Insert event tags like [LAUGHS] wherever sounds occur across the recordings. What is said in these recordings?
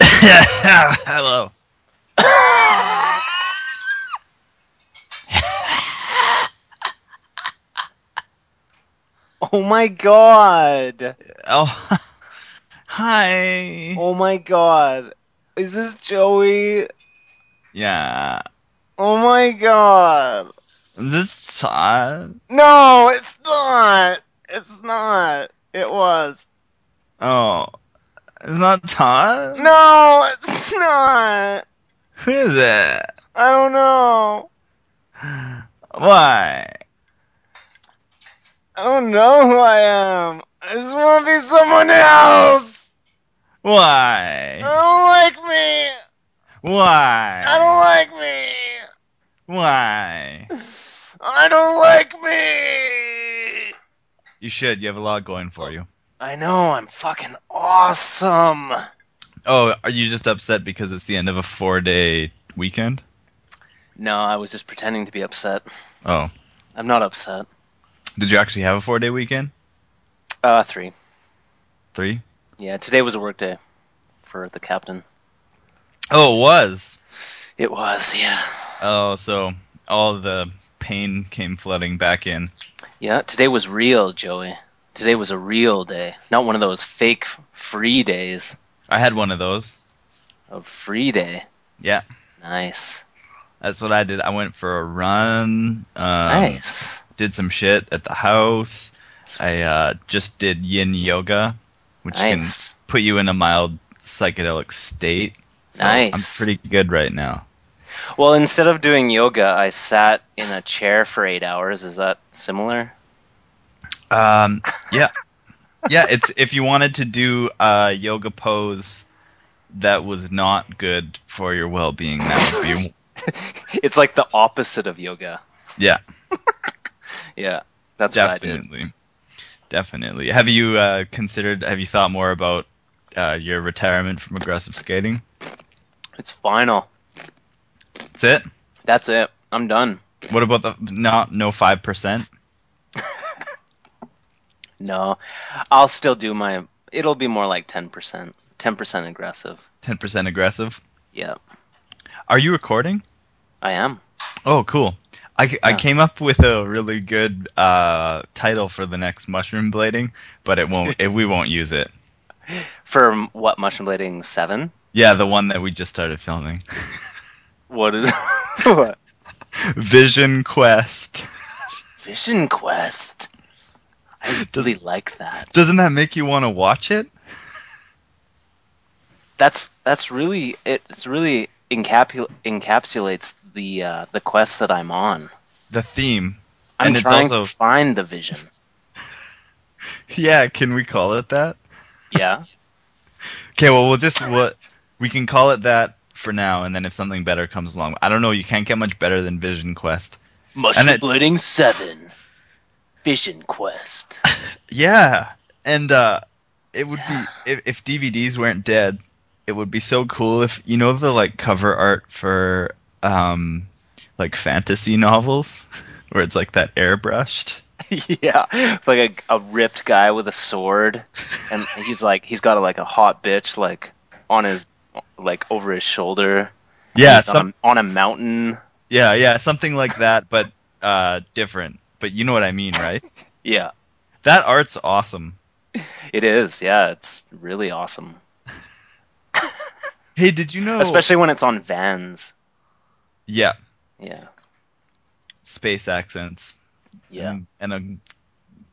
Hello. [LAUGHS] Oh my god! Oh, hi. Oh my god! Is this Joey? Yeah. Oh my god! Is this Todd? No, it's not! It's not! It was. Oh, it's not Todd. No, it's not! Who is it? I don't know. Why? I don't know who I am. I just want to be someone else! Why? I don't like me! Why? I don't like me! Why? I don't like me! You should. You have a lot going for you. I know, I'm fucking awesome! Oh, are you just upset because it's the end of a four-day weekend? No, I was just pretending to be upset. Oh, I'm not upset. did you actually have a four-day weekend? Uh, three. Three? Yeah, today was a work day for the captain. Oh, it was. It was, yeah. Oh, so all the pain came flooding back in. Yeah, today was real, Joey. Today was a real day. Not one of those fake free days. I had one of those. A free day. Yeah, Nice. that's what I did. I went for a run. Um, nice. Did some shit at the house. I uh, just did yin yoga, which Nice. can put you in a mild psychedelic state. So I'm pretty good right now. Well, instead of doing yoga, I sat in a chair for eight hours. Is that similar? Um, yeah, yeah. It's if you wanted to do a yoga pose that was not good for your well-being, that would be [LAUGHS] it's like the opposite of yoga. yeah, [LAUGHS] Yeah, that's what I did. definitely, definitely. Have you uh, considered? Have you thought more about uh, your retirement from aggressive skating? It's final. That's it. That's it. I'm done. What about the not no five percent? No, I'll still do my. It'll be more like ten percent. Ten percent aggressive. Ten percent aggressive. Yeah, Are you recording? I am. Oh, cool. I, I came up with a really good uh, title for the next mushroom blading, but it won't. [LAUGHS] it, we won't use it. For what mushroom blading seven? Yeah, the one that we just started filming. [LAUGHS] What is what? [LAUGHS] Vision Quest. Vision Quest. [LAUGHS] Does- he like that. Doesn't that make you want to watch it? That's that's really it's really encapu- encapsulates the uh, the quest that I'm on. The theme. I'm And it's trying also- to find the vision. [LAUGHS] Yeah, can we call it that? Yeah. Okay, well we'll just what we can call it that for now, and then if something better comes along, I don't know. You can't get much better than Vision Quest. It's- blading seven. Vision Quest. [LAUGHS] Yeah, and uh, it would be if, if DVDs weren't dead, it would be so cool if you know the like cover art for um like fantasy novels [LAUGHS] where it's like that airbrushed. [LAUGHS] yeah, it's like a, a ripped guy with a sword, and he's like he's got a, like a hot bitch like on his like over his shoulder. Yeah, some on, a, on a mountain. yeah, yeah, something like that, but uh different. But you know what I mean, right? [LAUGHS] Yeah, That art's awesome. it is. Yeah, it's really awesome, Hey, did you know? especially when it's on Vans. yeah, Yeah, space accents. yeah, and, and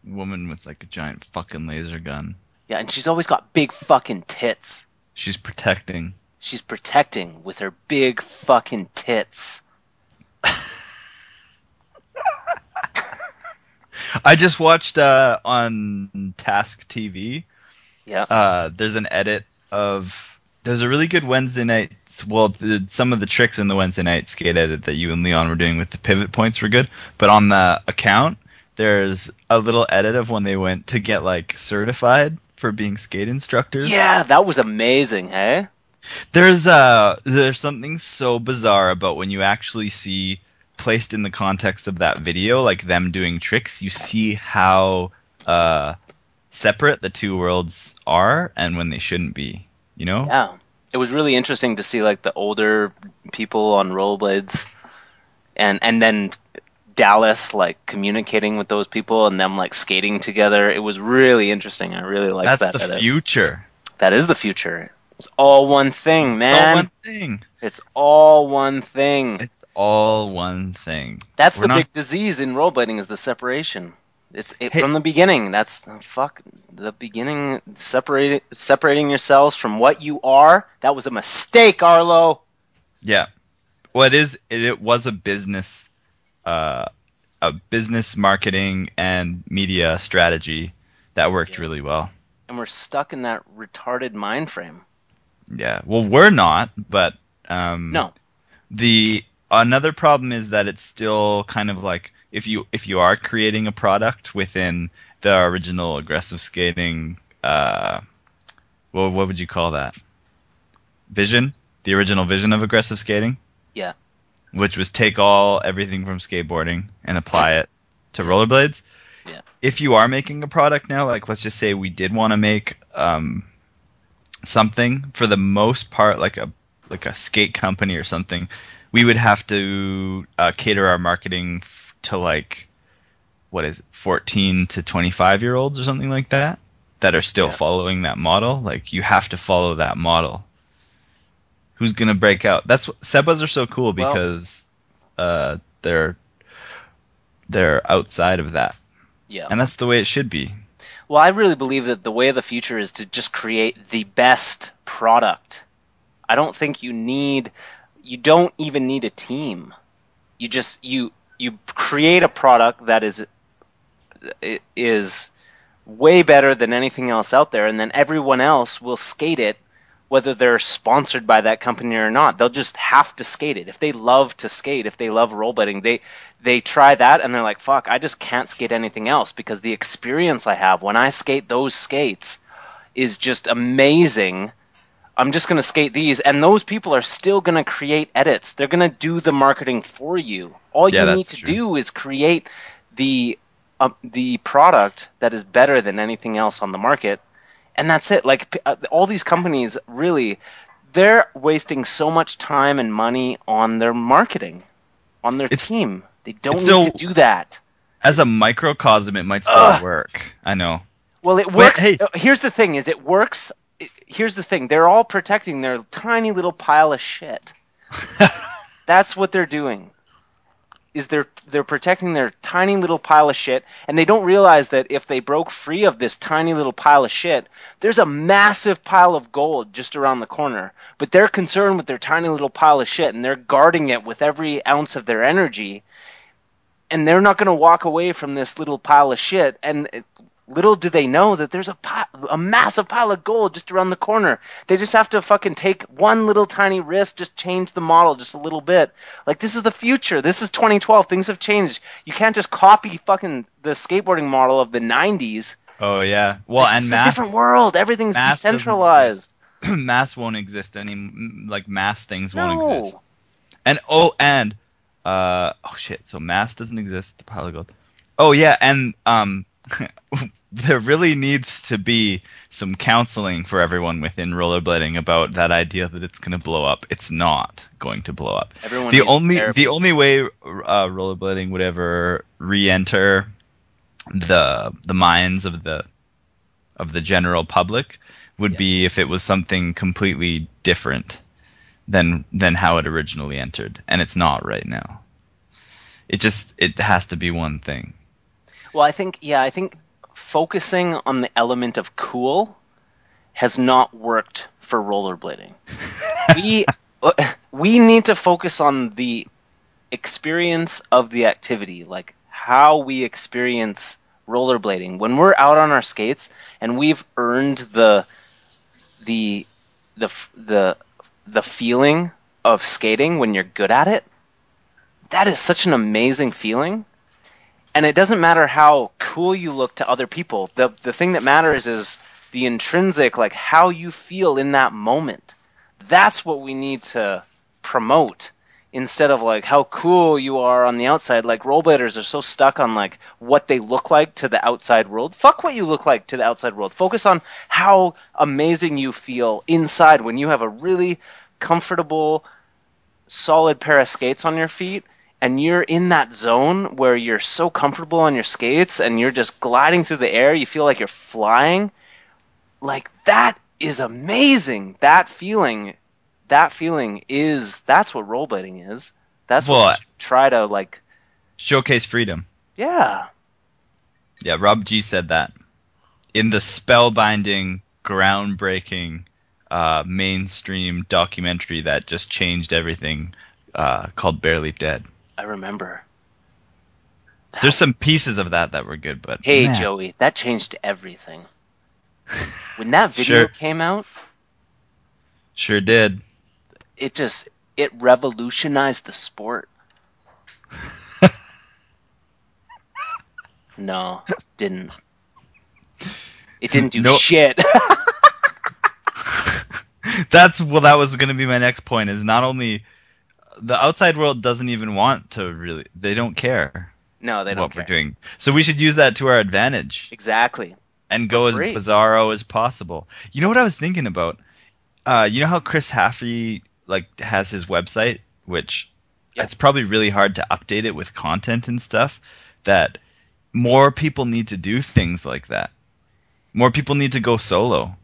a woman with like a giant fucking laser gun. yeah, and she's always got big fucking tits. She's protecting. She's protecting with her big fucking tits. [LAUGHS] I just watched uh, on Task TV. Yeah. Uh, there's an edit of. There's a really good Wednesday night. Well, the, some of the tricks in the Wednesday night skate edit that you and Leon were doing with the pivot points were good. But on the account, there's a little edit of when they went to get like certified for being skate instructors. Yeah, that was amazing, hey? There's uh there's something so bizarre about when you actually see placed in the context of that video, like them doing tricks, you see how uh separate the two worlds are and when they shouldn't be. You know? Yeah. It was really interesting to see like the older people on rollerblades and and then Dallas like communicating with those people and them like skating together. It was really interesting. I really liked That's that. the edit. future. That is the future. It's all one thing, It's man. all one thing. It's all one thing. It's all one thing. That's We're the not- big disease in rollerblading is the separation. It's it, Hey- from the beginning. That's oh, fuck the beginning. Separating separating yourselves from what you are. That was a mistake, Arlo. Yeah. Well, it is. It, it was a business, uh, a business marketing and media strategy that worked Yeah. really well. And we're stuck in that retarded mind frame. Yeah. Well, we're not, but um, No. The another problem is that it's still kind of like if you if you are creating a product within the original aggressive skating, uh, well, what would you call that? Vision, the original vision of aggressive skating. Yeah. Which was take all everything from skateboarding and apply it to rollerblades. Yeah. If you are making a product now, like let's just say we did want to make um, something for the most part, like a like a skate company or something, we would have to uh, cater our marketing f- to like what is it, 14 to 25 year olds or something like that that are still Yeah. following that model. Like you have to follow that model. Who's gonna break out? That's what Sebas are so cool Well- because uh, they're they're outside of that, Yeah. and that's the way it should be. Well, I really believe that the way of the future is to just create the best product. I don't think you need you don't even need a team. You just you you create a product that is is way better than anything else out there and then everyone else will skate it whether they're sponsored by that company or not. They'll just have to skate it. If they love to skate, if they love rollerblading, they they try that and they're like, "Fuck, I just can't skate anything else because the experience I have when I skate those skates is just amazing." I'm just going to skate these and those people are still going to create edits. They're going to do the marketing for you. All Yeah, you need to true. do is create the uh, the product that is better than anything else on the market and that's it. Like uh, all these companies, really, they're wasting so much time and money on their marketing, on their It's- team. They don't need still- to do that. As a microcosm, it might still Ugh. work. I know. Well, it But, works. hey- uh, Here's the thing: is it works. Here's the thing: they're all protecting their tiny little pile of shit. [LAUGHS] That's what they're doing. Is they're they're protecting their tiny little pile of shit, and they don't realize that if they broke free of this tiny little pile of shit, there's a massive pile of gold just around the corner. But they're concerned with their tiny little pile of shit, and they're guarding it with every ounce of their energy. And they're not going to walk away from this little pile of shit. And little do they know that there's a pi- a massive pile of gold just around the corner. They just have to fucking take one little tiny risk, just change the model just a little bit. Like this is the future. This is 2012. Things have changed. You can't just copy fucking the skateboarding model of the 90s. Oh yeah. Well, and It's and a different world. Everything's mass decentralized. [CLEARS THROAT] mass won't exist any like mass things won't No. exist. And oh, and uh, oh shit. So mass doesn't exist. The pile of gold. Oh yeah, and um, [LAUGHS] there really needs to be some counseling for everyone within rollerblading about that idea that it's going to blow up. It's not going to blow up. Everyone the only therapy. the only way uh, rollerblading would ever re-enter the the minds of the of the general public would Yeah. be if it was something completely different than than how it originally entered, and it's not right now. It just it has to be one thing. Well, I think yeah, I think focusing on the element of cool has not worked for rollerblading. [LAUGHS] we uh, we need to focus on the experience of the activity, like how we experience rollerblading when we're out on our skates and we've earned the the the the the feeling of skating when you're good at it. That is such an amazing feeling and it doesn't matter how cool you look to other people. The the thing that matters is the intrinsic, like how you feel in that moment. That's what we need to promote instead of like how cool you are on the outside. Like rollerbladers are so stuck on like what they look like to the outside world. Fuck what you look like to the outside world. Focus on how amazing you feel inside when you have a really comfortable, solid pair of skates on your feet and you're in that zone where you're so comfortable on your skates and you're just gliding through the air, you feel like you're flying. Like that is amazing. That feeling, that feeling is that's what rollerblading is. That's what Well, we should try to like. Showcase freedom. Yeah, Yeah, Rob G said that in the spellbinding, groundbreaking, uh, mainstream documentary that just changed everything, uh, called Barely Dead. I remember. There's some pieces of that that were good, but Hey man. Joey, that changed everything. When that [LAUGHS] video Sure. came out, sure did. it just it revolutionized the sport. [LAUGHS] no, didn't. It didn't do No- shit. [LAUGHS] That's well, that was going to be my next point. Is not only the outside world doesn't even want to really, they don't care no, they don't what care. we're doing. So we should use that to our advantage. Exactly. and go as bizarro as possible. You know what I was thinking about? Uh, you know how Chris Haffey like has his website, which Yeah. it's probably really hard to update it with content and stuff. That more people need to do things like that. More people need to go solo.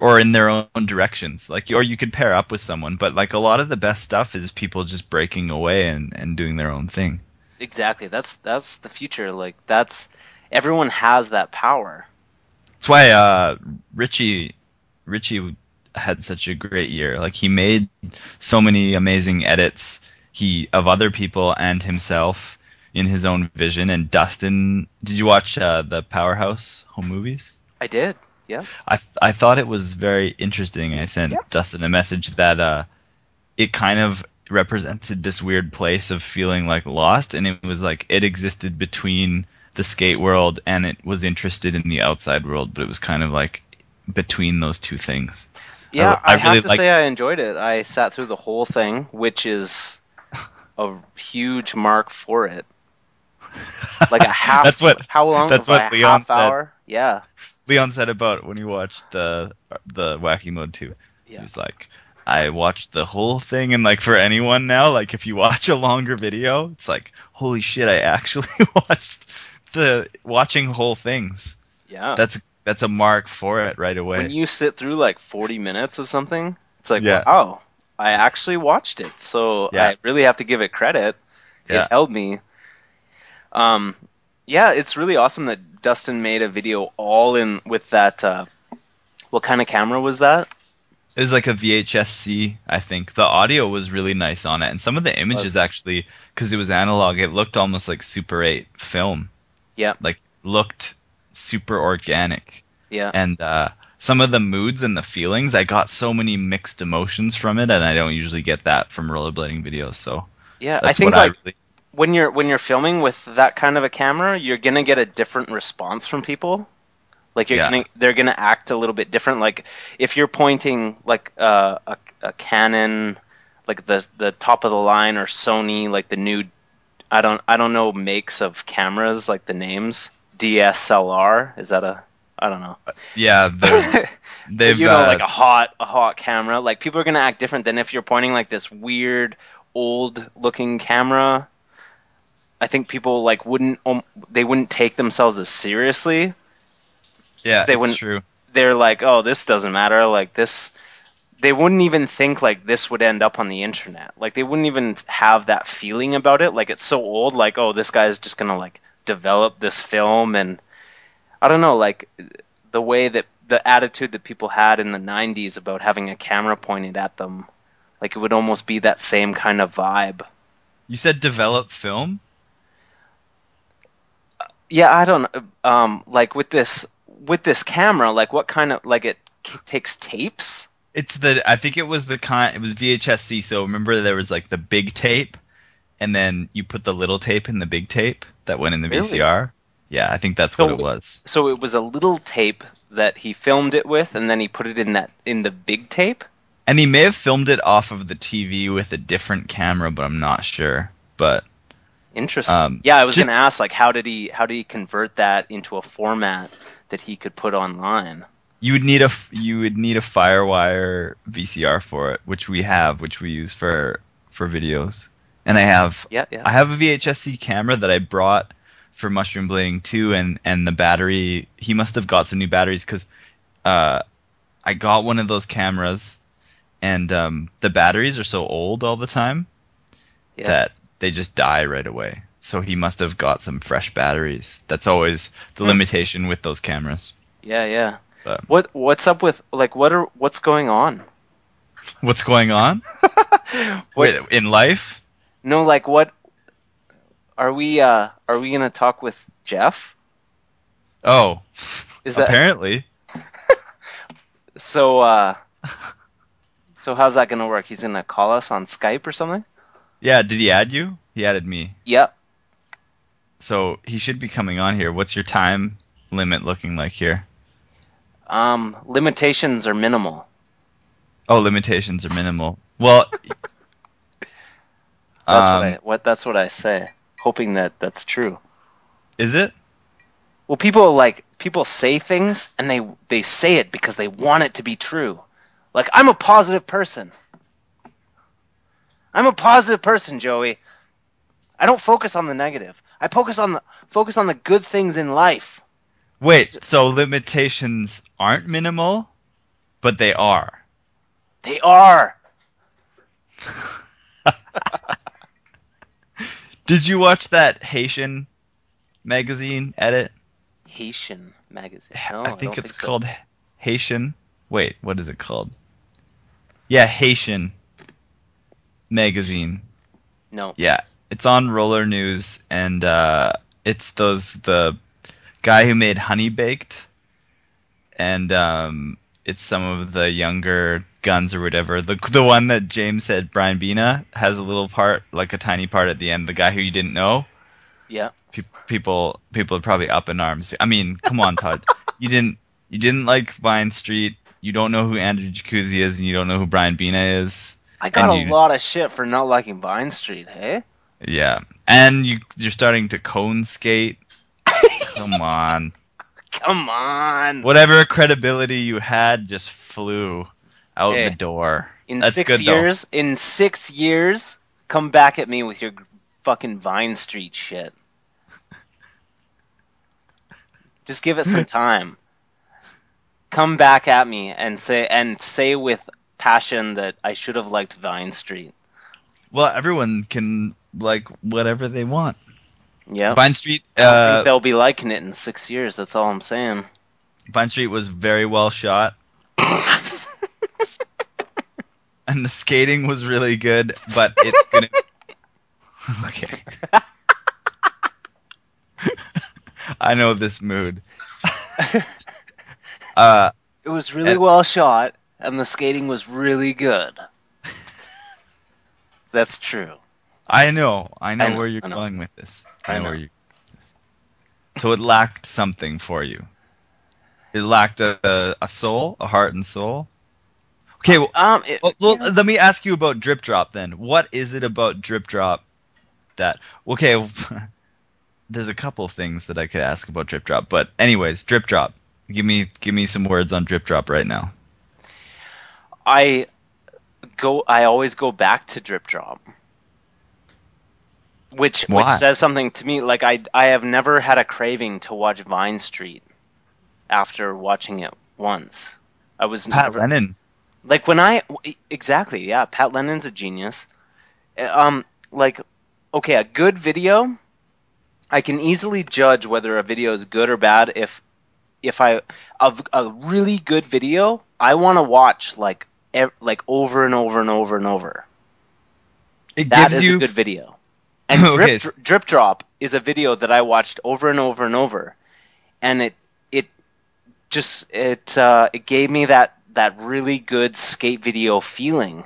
Or in their own directions, like, or you could pair up with someone, but like a lot of the best stuff is people just breaking away and, and doing their own thing. Exactly. That's that's the future. Like that's everyone has that power. That's why uh, Richie Richie had such a great year. Like he made so many amazing edits he of other people and himself in his own vision. And Dustin, did you watch uh, the Powerhouse home movies? I did. Yeah. I I thought it was very interesting. I sent Yeah. Dustin a message that uh, it kind of represented this weird place of feeling like lost, and it was like it existed between the skate world and it was interested in the outside world, but it was kind of like between those two things. Yeah, I I, really have to like- say I enjoyed it. I sat through the whole thing, which is a huge mark for it. [LAUGHS] Like a half. That's what- How long? that's what Leon half said. hour. Yeah. Leon said about when he watched the the Wacky Mode 2. He was like, I watched the whole thing, and like for anyone now, like if you watch a longer video, it's like, holy shit, I actually [LAUGHS] watched the watching whole things. Yeah. That's that's a mark for it right away. when you sit through like 40 minutes of something, it's like, Yeah. wow, I actually watched it. So Yeah. I really have to give it credit. Yeah. It held me. Um, yeah, it's really awesome that Dustin made a video all in with that. Uh, what kind of camera was that? It was like a VHS-C, I think. The audio was really nice on it, and some of the images actually, because it was analog, it looked almost like Super 8 film. Yeah. Like looked super organic. Yeah. and uh, some of the moods and the feelings, I got so many mixed emotions from it, and I don't usually get that from rollerblading videos. So yeah, that's I think what like I really. When you're when you're filming with that kind of a camera, you're gonna get a different response from people. Like you're Yeah. gonna they're gonna act a little bit different. Like if you're pointing like uh, a a Canon, like the the top of the line or Sony, like the new, I don't I don't know makes of cameras like the names DSLR. Is that a I don't know. Yeah, they're- [LAUGHS] they've you know, uh, like a hot a hot camera. Like people are gonna act different than if you're pointing like this weird old looking camera. I think people like wouldn't um, they wouldn't take themselves as seriously. yeah, they wouldn't. True. They're like, oh, this doesn't matter. Like this, they wouldn't even think like this would end up on the internet. Like they wouldn't even have that feeling about it. Like it's so old. Like oh, this guy's just gonna like develop this film and I don't know. Like the way that the attitude that people had in the 90s about having a camera pointed at them like it would almost be that same kind of vibe You said develop film. Yeah i don't um like with this with this camera like what kind of like it c- takes tapes It's the I think it was the kind it was VHS-C. So remember there was like the big tape, and then you put the little tape in the big tape that went in the Really? VCR. Yeah, I think that's So- what it was. so it was a little tape that he filmed it with and then he put it in that in the big tape And he may have filmed it off of the TV with a different camera, but I'm not sure. But Interesting. Um, yeah, I was just- to ask, like, how did he how did he convert that into a format that he could put online? you would need a you would need a FireWire VCR for it, which we have, which we use for for videos. And I have Yeah, yeah. I have a VHS-C camera that I brought for Mushroom Blading 2, and and the battery. He must have got some new batteries because uh, I got one of those cameras, and um, the batteries are so old all the time yeah. that they just die right away. So he must have got some fresh batteries. That's always the Hmm. limitation with those cameras. yeah, yeah. But What what's up with like what are what's going on? what's going on [LAUGHS] Wait, in life? no, like what are we uh are we going to talk with Jeff? Oh, Is that apparently. [LAUGHS] so uh so how's that going to work? He's going to call us on Skype or something? Yeah, did he add you? He added me. Yep. So he should be coming on here. What's your time limit looking like here? Um limitations are minimal. Oh, limitations are minimal. Well, [LAUGHS] That's um, what I what that's what I say, hoping that that's true. is it? Well, people like people say things and they they say it because they want it to be true. Like I'm a positive person. I'm a positive person, Joey. I don't focus on the negative. I focus on the focus on the good things in life. Wait, so limitations aren't minimal, but they are. They are. [LAUGHS] Did you watch that Haitian magazine edit? Haitian magazine. No, I think don't it's so. called Haitian. Wait, what is it called? Yeah, Haitian magazine. No. Yeah, it's on Roller News, and uh, it's those the guy who made Honey Baked, and um, it's some of the younger guns or whatever. The the one that James said Brian Bina has a little part, like a tiny part at the end. The guy who you didn't know. Yeah. Pe- people people are probably up in arms. I mean, come on, Todd. [LAUGHS] you didn't you didn't like Vine Street. You don't know who Andrew Jacuzzi is, and you don't know who Brian Bina is. I got And a you- lot of shit for not liking Vine Street, hey? Yeah, and you you're starting to cone skate. Come [LAUGHS] on, Come on. whatever credibility you had just flew out Hey, the door. In That's six good, though. years, in six years, come back at me with your fucking Vine Street shit. [LAUGHS] Just give it some time. Come back at me and say and say with passion that I should have liked Vine Street. Well, everyone can like whatever they want. Yeah. Vine Street, I uh, think they'll be liking it in six years. That's all I'm saying. Vine Street was very well shot, [LAUGHS] and the skating was really good. But it's gonna. [LAUGHS] okay. [LAUGHS] I know this mood. uh, It was really And- well shot, and the skating was really good. [LAUGHS] That's true. I know, I know, I know, where you're know. going with this. I I know know. where you. So it lacked something for you. It lacked a, a, a soul, a heart and soul. Okay, well, Um, it, well, well, let me ask you about Drip Drop then. What is it about Drip Drop that? Okay, [LAUGHS] there's a couple things that I could ask about Drip Drop, but anyways, Drip Drop. Give me give me some words on Drip Drop right now. I go. I always go back to Drip Drop, which which says something to me. Like I I have never had a craving to watch Vine Street after watching it once. I was Pat never, Lennon. like when I exactly yeah. Pat Lennon's a genius. Uh, Um, like okay, a good video. I can easily judge whether a video is good or bad if if I of a really good video, I want to watch like ev- like over and over and over and over. It That gives is you a good video. [LAUGHS] And Okay, drip, Dr- drip drop is a video that I watched over and over and over, and it it just it uh, it gave me that that really good skate video feeling.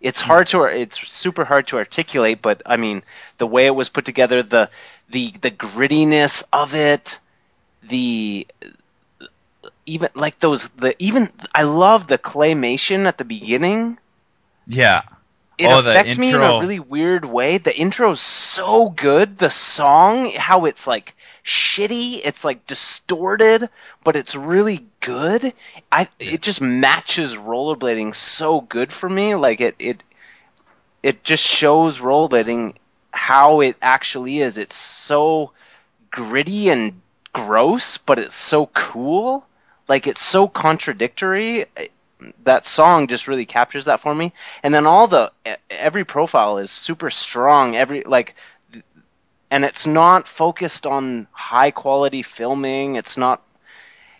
It's Hmm. hard to it's super hard to articulate, but I mean the way it was put together, the the the grittiness of it, the even like those the even I love the claymation at the beginning Yeah. It Oh, affects me in a really weird way. The intro's so good. The song, how it's like shitty, it's like distorted, but it's really good. I it just matches rollerblading so good for me. Like it it it just shows rollerblading how it actually is. It's so gritty and gross, but it's so cool. Like it's so contradictory. That song just really captures that for me. And then all the every profile is super strong. Every like and it's not focused on high quality filming. It's not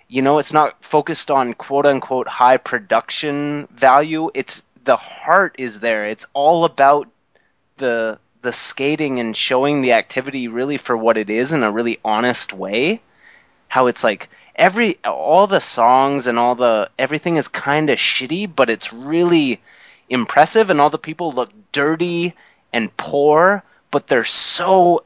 you know, it's not focused on quote unquote high production value. It's the heart is there. It's all about the the skating and showing the activity really for what it is in a really honest way. How it's like every all the songs and all the everything is kind of shitty, but it's really impressive and all the people look dirty and poor, but they're so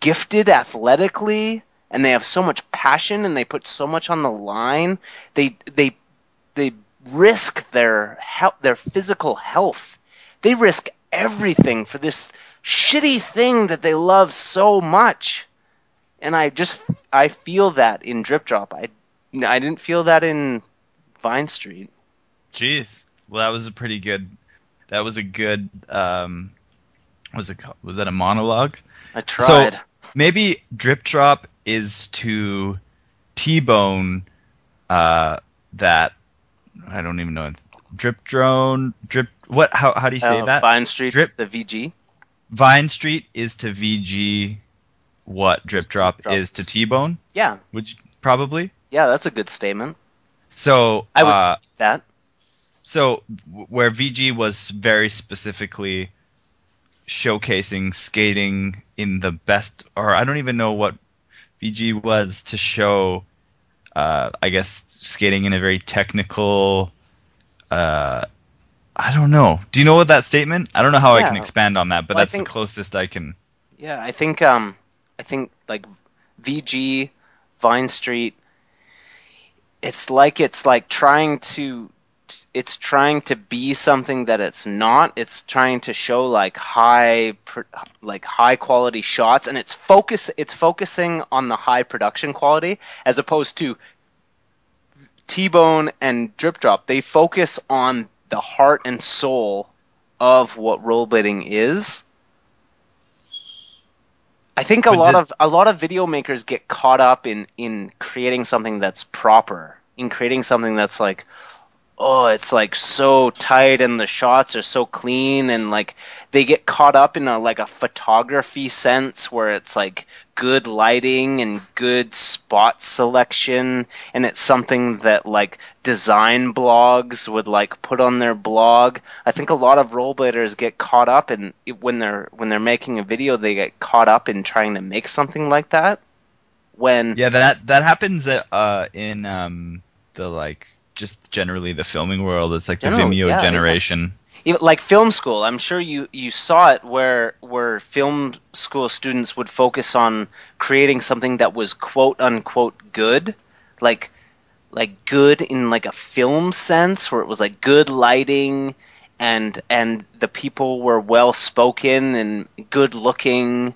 gifted athletically and they have so much passion and they put so much on the line. They they they risk their health, their physical health. They risk everything for this shitty thing that they love so much. And I just I feel that in Drip Drop. I I didn't feel that in Vine Street. Jeez. Well, that was a pretty good. That was a good. Um, was it called? Was that a monologue? I tried. So Maybe drip drop is to T-bone uh, that I don't even know. Drip drone, drip. What? How? How do you say Uh, that? Vine Street, Drip- the VG. Vine Street is to VG. What drip drop, Drop. is to T-bone? Yeah, Would you, probably. yeah, that's a good statement. So I would uh, that. So where VG was very specifically showcasing skating in the best, or I don't even know what VG was to show. Uh, I guess skating in a very technical. Uh, I don't know. Do you know what that statement? I don't know how I can expand on that, but Well, that's think- the closest I can. Yeah, I think um, I think like VG, Vine Street. It's like it's like trying to, it's trying to be something that it's not. It's trying to show like high, like high quality shots, and it's focus. It's focusing on the high production quality as opposed to T-Bone and Drip Drop. They focus on the heart and soul of what rollerblading is. I think a But lot did- of a lot of video makers get caught up in in creating something that's proper, in creating something that's like, oh, it's like so tight and the shots are so clean and like they get caught up in a like a photography sense where it's like good lighting and good spot selection and it's something that like design blogs would like put on their blog. I think a lot of rollerbladers get caught up in when they're when they're making a video they get caught up in trying to make something like that when Yeah, that that happens uh, in um, the like just generally the filming world. It's like the Vimeo yeah, yeah. generation. even, like film school i'm sure you you saw it where where film school students would focus on creating something that was quote unquote good like like good in like a film sense where it was like good lighting and and the people were well spoken and good looking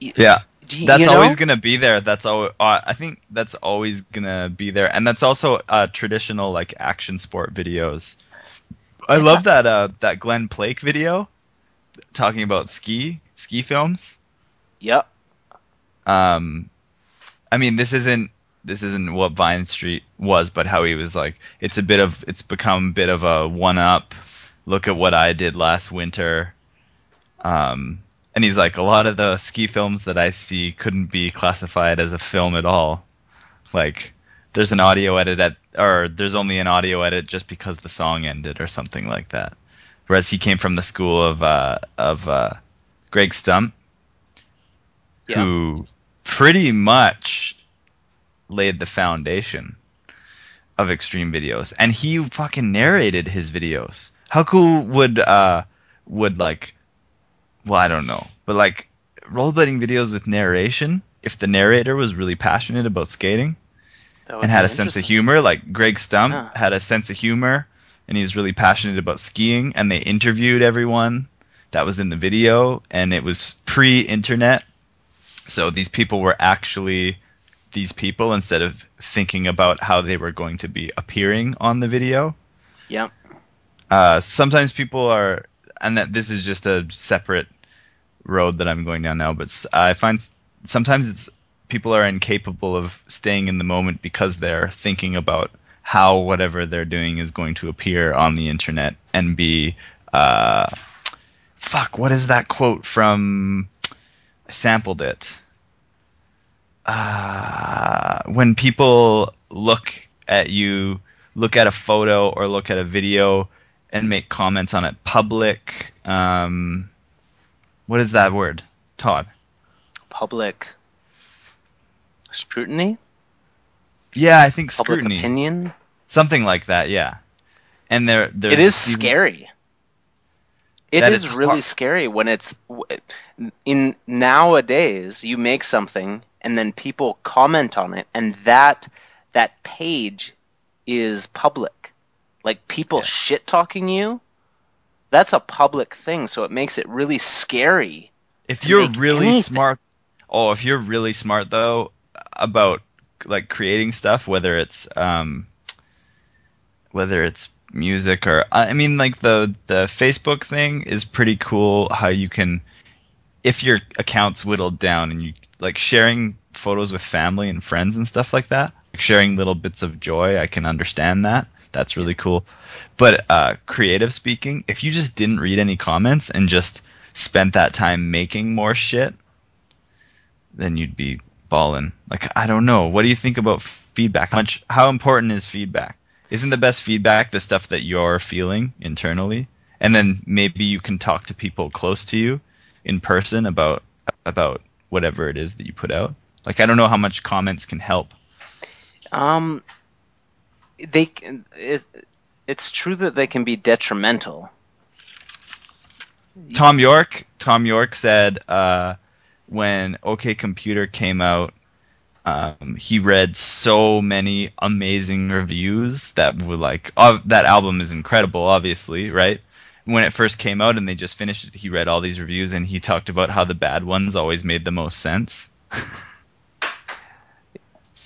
Yeah. You, that's you know? always gonna be there. That's all. Uh, I think that's always gonna be there, and that's also uh, traditional like action sport videos. I love that uh, that Glen Plake video talking about ski ski films. yep Um, I mean, this isn't this isn't what Vine Street was, but how he was like, it's a bit of it's become a bit of a one up. Look at what I did last winter. Um, and he's like, a lot of the ski films that I see couldn't be classified as a film at all. Like, there's an audio edit at, or there's only an audio edit just because the song ended or something like that. Whereas he came from the school of uh, of uh, Greg Stump, yeah. who pretty much laid the foundation of extreme videos. And he fucking narrated his videos. How cool would uh would like well i don't know. But like rollerblading videos with narration if the narrator was really passionate about skating and had a sense of humor like greg stump Yeah. had a sense of humor and he was really passionate about skiing. And they interviewed everyone that was in the video, and it was pre-internet, so these people were actually these people instead of thinking about how they were going to be appearing on the video. Yep. Uh, sometimes people are, and that this is just a separate road that I'm going down now, but I find sometimes it's people are incapable of staying in the moment because they're thinking about how whatever they're doing is going to appear on the internet and be, uh, fuck, what is that quote from? I sampled it. Uh, when people look at you, look at a photo or look at a video and make comments on it, public. Um, what is that word, Todd? Public scrutiny, Yeah, I think public scrutiny, opinion. something like that. Yeah, and there, there. It is scary. It is really scary when it's in nowadays you make something and then people comment on it and that that page is public. Like people Yeah. shit talking you. That's a public thing, so it makes it really scary. If you're really anything. smart, oh, if you're really smart though about like creating stuff, whether it's um, whether it's music or I mean like the the Facebook thing is pretty cool. How you can, if your account's whittled down and you like sharing photos with family and friends and stuff like that, like sharing little bits of joy, I can understand that. That's really cool. But uh, creative speaking, if you just didn't read any comments and just spent that time making more shit, then you'd be balling. Like I don't know. What do you think about feedback? How much? How important is feedback? Isn't the best feedback the stuff that you're feeling internally, and then maybe you can talk to people close to you in person about about whatever it is that you put out. Like I don't know how much comments can help. Um, they it, it's true that they can be detrimental. Thom Yorke. Thom Yorke said uh, when OK Computer came out, um, he read so many amazing reviews that were like, oh, that album is incredible, obviously, right? When it first came out and they just finished it, he read all these reviews and he talked about how the bad ones always made the most sense. [LAUGHS]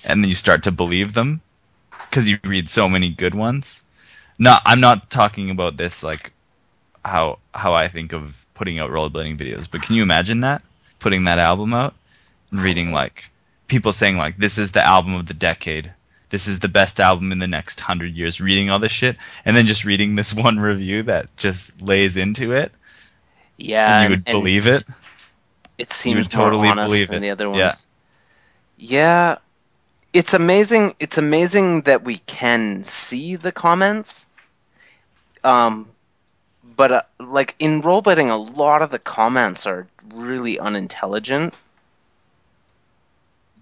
and then you start to believe them because you read so many good ones. No, I'm not talking about this like how how I think of putting out rollerblading videos. But can you imagine that putting that album out and reading like people saying like this is the album of the decade, this is the best album in the next hundred years, reading all this shit, and then just reading this [LAUGHS] one review that just lays into it, Yeah, and you would and believe it. it seems totally more honest believe than it. the other ones. Yeah. Yeah, it's amazing. It's amazing that we can see the comments. Um, but uh, like in rollerblading, a lot of the comments are really unintelligent.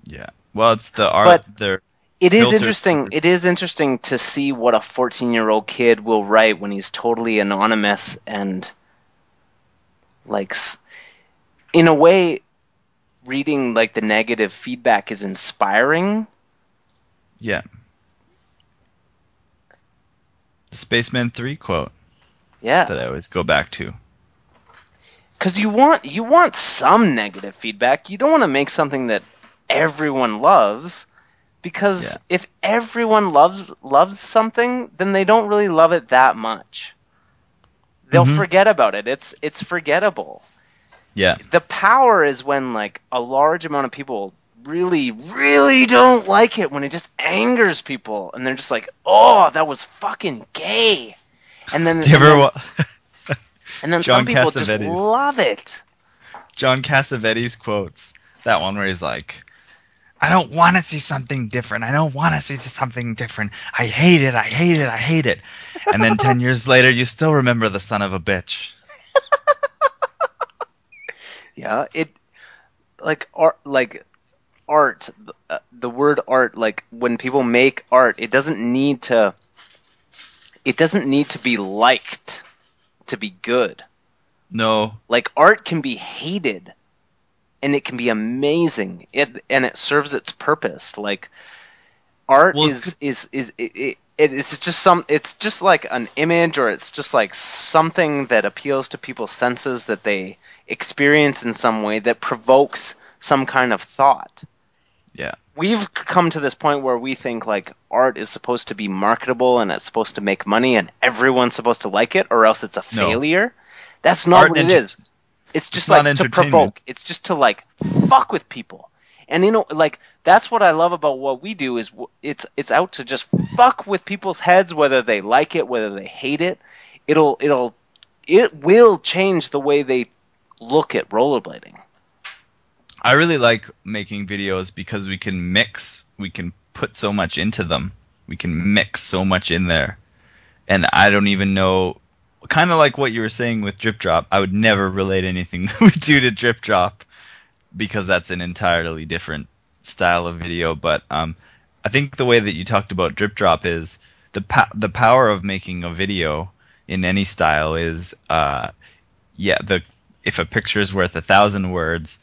Yeah. Well, it's the art. But- They're It is interesting. It is interesting to see what a 14-year-old kid will write when he's totally anonymous and like in a way reading like the negative feedback is inspiring. yeah. The Spacemen Three quote Yeah. that I always go back to. Cuz you want you want some negative feedback. You don't want to make something that everyone loves because Yeah. if everyone loves loves something, then they don't really love it that much. They'll Mhm. forget about it. It's it's forgettable. Yeah. the power is when like a large amount of people really really don't like it when it just angers people and they're just like oh that was fucking gay and then Do you and ever then, wa- [LAUGHS] and then some people just love it John Cassavetes quotes that one where he's like, "I don't want to see something different. I don't want to see something different. I hate it. I hate it. I hate it." And then ten [LAUGHS] years later, you still remember the son of a bitch. [LAUGHS] yeah it like art like art uh, the word art like when people make art it doesn't need to it doesn't need to be liked to be good. No, like art can be hated and it can be amazing it and it serves its purpose. Like art Well, is, is is is it, it, it's just some it's just like an image or it's just like something that appeals to people's senses that they experience in some way that provokes some kind of thought. Yeah. We've come to this point where we think like art is supposed to be marketable and it's supposed to make money and everyone's supposed to like it or else it's a No. failure. That's not Art what it enter- It's just It's like to provoke. It's just to like fuck with people. And you know like that's what I love about what we do is w- it's it's out to just fuck with people's heads whether they like it, whether they hate it. It'll it'll it will change the way they look at rollerblading. I really like making videos because we can mix, we can put so much into them. We can mix so much in there. And I don't even know kind of like what you were saying with Drip Drop. I would never relate anything [LAUGHS] that we do to Drip Drop because that's an entirely different style of video, but um I think the way that you talked about Drip Drop is the po- the power of making a video in any style is uh yeah, the if a picture is worth a thousand words,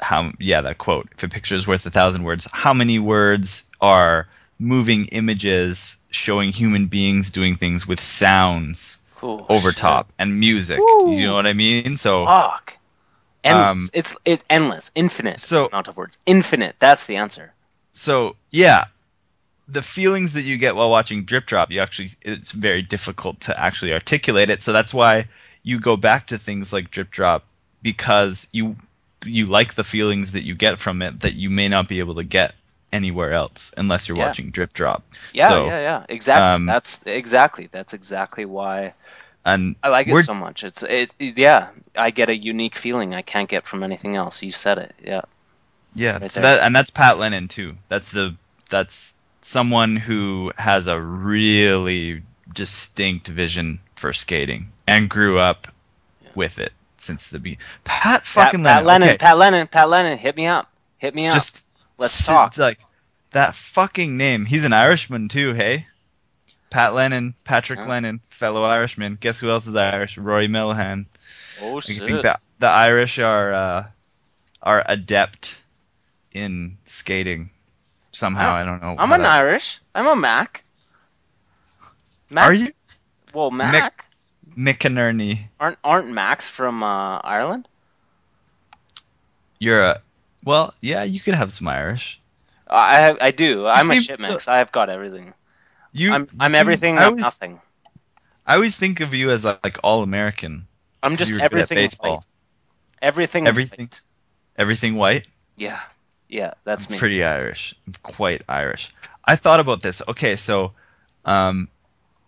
how yeah that quote if a picture is worth a thousand words how many words are moving images showing human beings doing things with sounds Ooh, over shit. top and music Woo. you know what i mean so Fuck. Endless. Um, it's it's endless, infinite So- amount of words. Infinite. That's the answer. so yeah the feelings that you get while watching drip drop you actually it's very difficult to actually articulate it so that's why you go back to things like drip drop because you you like the feelings that you get from it that you may not be able to get anywhere else unless you're Yeah. watching drip drop Yeah, So, yeah, yeah. Exactly. um, that's exactly. That's exactly why and I like it so much. It's it, it- Yeah, I get a unique feeling I can't get from anything else. You said it. Yeah. Yeah, right so there. that and that's Pat Lennon too. That's the that's someone who has a really distinct vision for skating and grew up with it since the be. Pat fucking Pat, Pat Lennon. Lennon. okay, Pat Lennon. Pat Lennon. Hit me up. Hit me up. just Let's talk. Like that fucking name. He's an Irishman too. Hey, Pat Lennon, Patrick Yeah. Lennon, fellow Irishman. Guess who else is Irish? Rory Millihan. oh I shit. think that the Irish are uh, are adept in skating. Somehow, I don't know. I'm an that- Irish. I'm a Mac. Mac. Are you Well, Mac. McInerney? Aren't aren't Macs from uh, Ireland? You're a well, yeah. You could have some Irish. I I do. I'm a shit mix. I've got everything. You, I'm I'm everything. I I'm always, nothing. I always think of you as like, like all American. I'm just you were good at everything. baseball. white. Everything. Everything. white. Everything white. Yeah. Yeah. That's I'm me. pretty Irish. I'm quite Irish. I thought about this. Okay, so um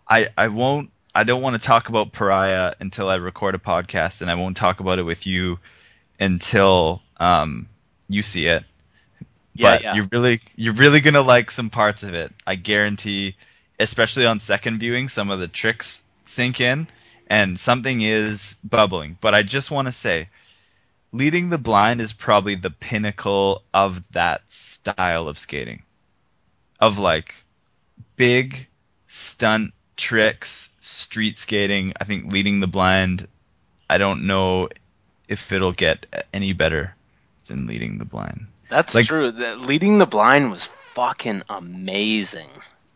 I I won't I don't want to talk about Pariah until I record a podcast and I won't talk about it with you until um you see it. Yeah, But yeah. you're really you're really going to like some parts of it. I guarantee especially on second viewing some of the tricks sink in and something is bubbling. But I just want to say leading the blind is probably the pinnacle of that style of skating. Of like big stunt tricks, street skating. I think leading the blind, I don't know if it'll get any better than leading the blind. That's Like- true. The, leading the blind was fucking amazing.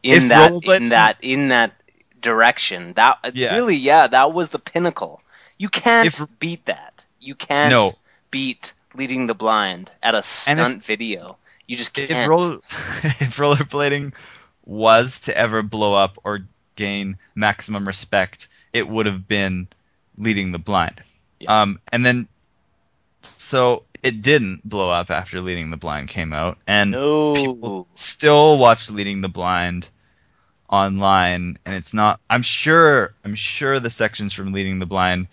In that, in that, in that direction. That Yeah. really, yeah, that was the pinnacle. You can't If- beat that. You can't No. beat leading the blind at a And if- stunt video. You just can't. roller [LAUGHS] if rollerblading was to ever blow up or gain maximum respect, it would have been leading the blind. Yeah. Um, and then so it didn't blow up after leading the blind came out, and no. people still watch leading the blind online and it's not i'm sure i'm sure the sections from leading the blind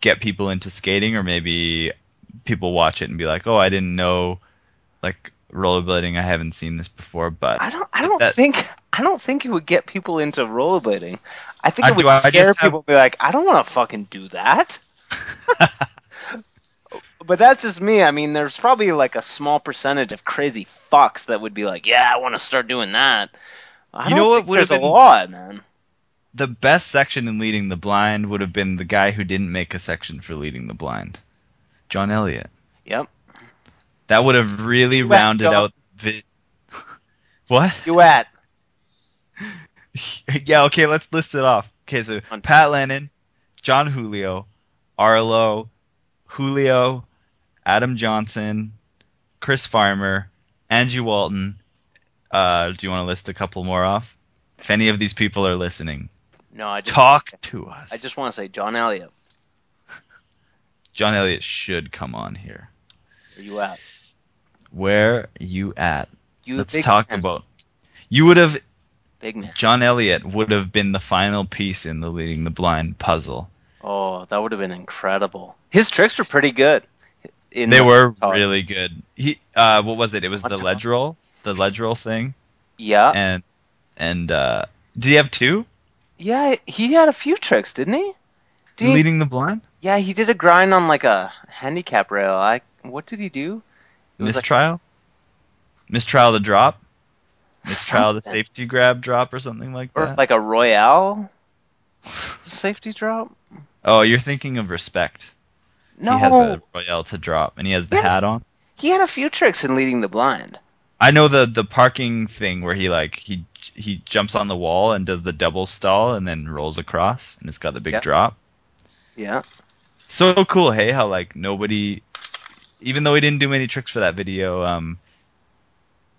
get people into skating or maybe people watch it and be like oh i didn't know like rollerblading i haven't seen this before but I don't. I don't that- think. I don't think it would get people into rollerblading. I think Uh, it would do I just scare people. Be like, I don't want to fucking do that. [LAUGHS] but that's just me. I mean, there's probably like a small percentage of crazy fucks that would be like, yeah, I want to start doing that. I You know what would have a lot, man. the best section in leading the blind would have been the guy who didn't make a section for leading the blind john elliott Yep. that would have really Duet, rounded John. out vi- [LAUGHS] what Duet. [LAUGHS] yeah, okay, let's list it off. Okay, so Pat Lennon, Jon Julio, Arlo, Julio, Adam Johnson, Chris Farmer, Angie Walton. Uh, do you want to list a couple more off? If any of these people are listening, No, I just talk to us. I just want to say John Elliott. [LAUGHS] John Elliott should come on here. Where you at? Where you at? You Let's talk man. about. You would have big man. John Elliott would have been the final piece in the leading the blind puzzle. Oh, that would have been incredible. His tricks were pretty good. They the- were Oh, really good. He uh what was it? It was the What ledge roll, the ledge roll thing, Yeah, and and uh did he have two yeah. He had a few tricks, didn't he? Did he- leading the blind? Yeah, he did a grind on like a handicap rail. I what did he do? It was like- Mistrial, mistrial the drop, mistrial the Something. safety grab drop or something like that. or like a royale safety drop. oh, you're thinking of respect. No, He has a royale to drop, and he has the Yes. hat on. he had a few tricks in leading the blind. I know the the parking thing where he like he he jumps on the wall and does the double stall and then rolls across, and it's got the big Yeah. drop. Yeah, so cool hey how like nobody even though he didn't do many tricks for that video um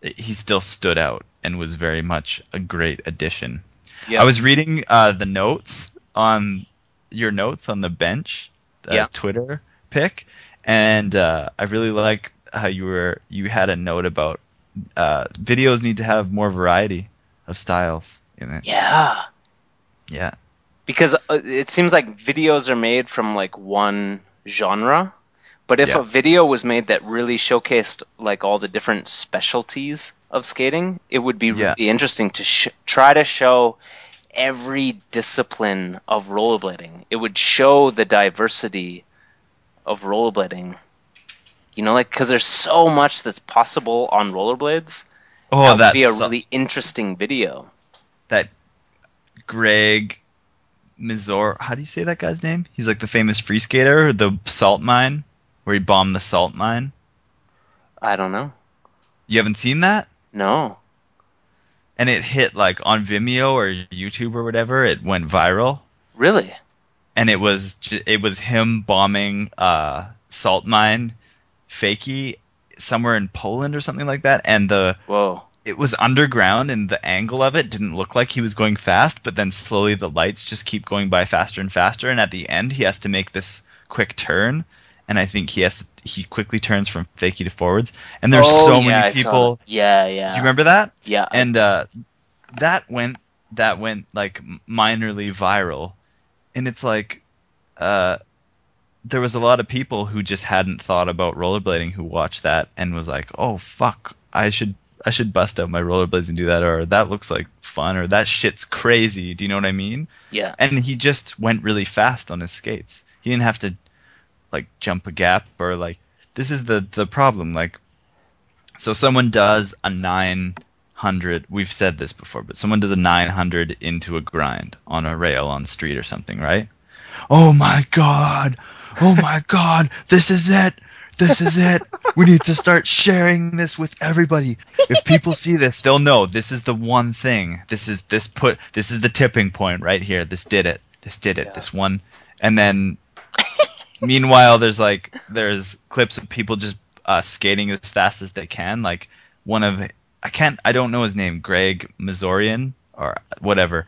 he still stood out and was very much a great addition yeah. i was reading uh the notes on your notes on the bench the Yeah. twitter pick, and uh i really like how you were you had a note about uh videos need to have more variety of styles in it yeah. yeah because uh, it seems like videos are made from like one genre but if Yeah. a video was made that really showcased like all the different specialties of skating it would be Yeah. really interesting to sh- try to show every discipline of rollerblading it would show the diversity of rollerblading you know like because there's so much that's possible on rollerblades oh that would that's be a really interesting video that Greg Mizor. How do you say that guy's name? He's like the famous free skater, the salt mine, where he bombed the salt mine. i don't know You haven't seen that? no And it hit like on Vimeo or YouTube or whatever. It went viral, really and it was it was him bombing uh salt mine, fakey somewhere in Poland or something like that. And the whoa it was underground and the angle of it didn't look like he was going fast, but then slowly the lights just keep going by faster and faster and at the end he has to make this quick turn and I think he has he quickly turns from fakie to forwards and there's Oh, so yeah, many I people. Yeah, yeah. do you remember that? Yeah. And uh that went that went like minorly viral and it's like uh there was a lot of people who just hadn't thought about rollerblading who watched that and was like, "Oh fuck, I should I should bust out my rollerblades and do that," or "That looks like fun," or "That shit's crazy." Do you know what I mean? yeah. And he just went really fast on his skates. He didn't have to like jump a gap or like this is the the problem. Like, so someone does a nine hundred. We've said this before, but someone does a nine hundred into a grind on a rail on street or something, right? Oh my god! Oh my [LAUGHS] god! This is it! This is it! We need to start sharing this with everybody. If people see this, they'll know this is the one thing. This is this put this is the tipping point right here. This did it. This did it. Yeah. This one. And then meanwhile there's like there's clips of people just uh, skating as fast as they can. Like one of I can't I don't know his name, Greg Mazorian or whatever.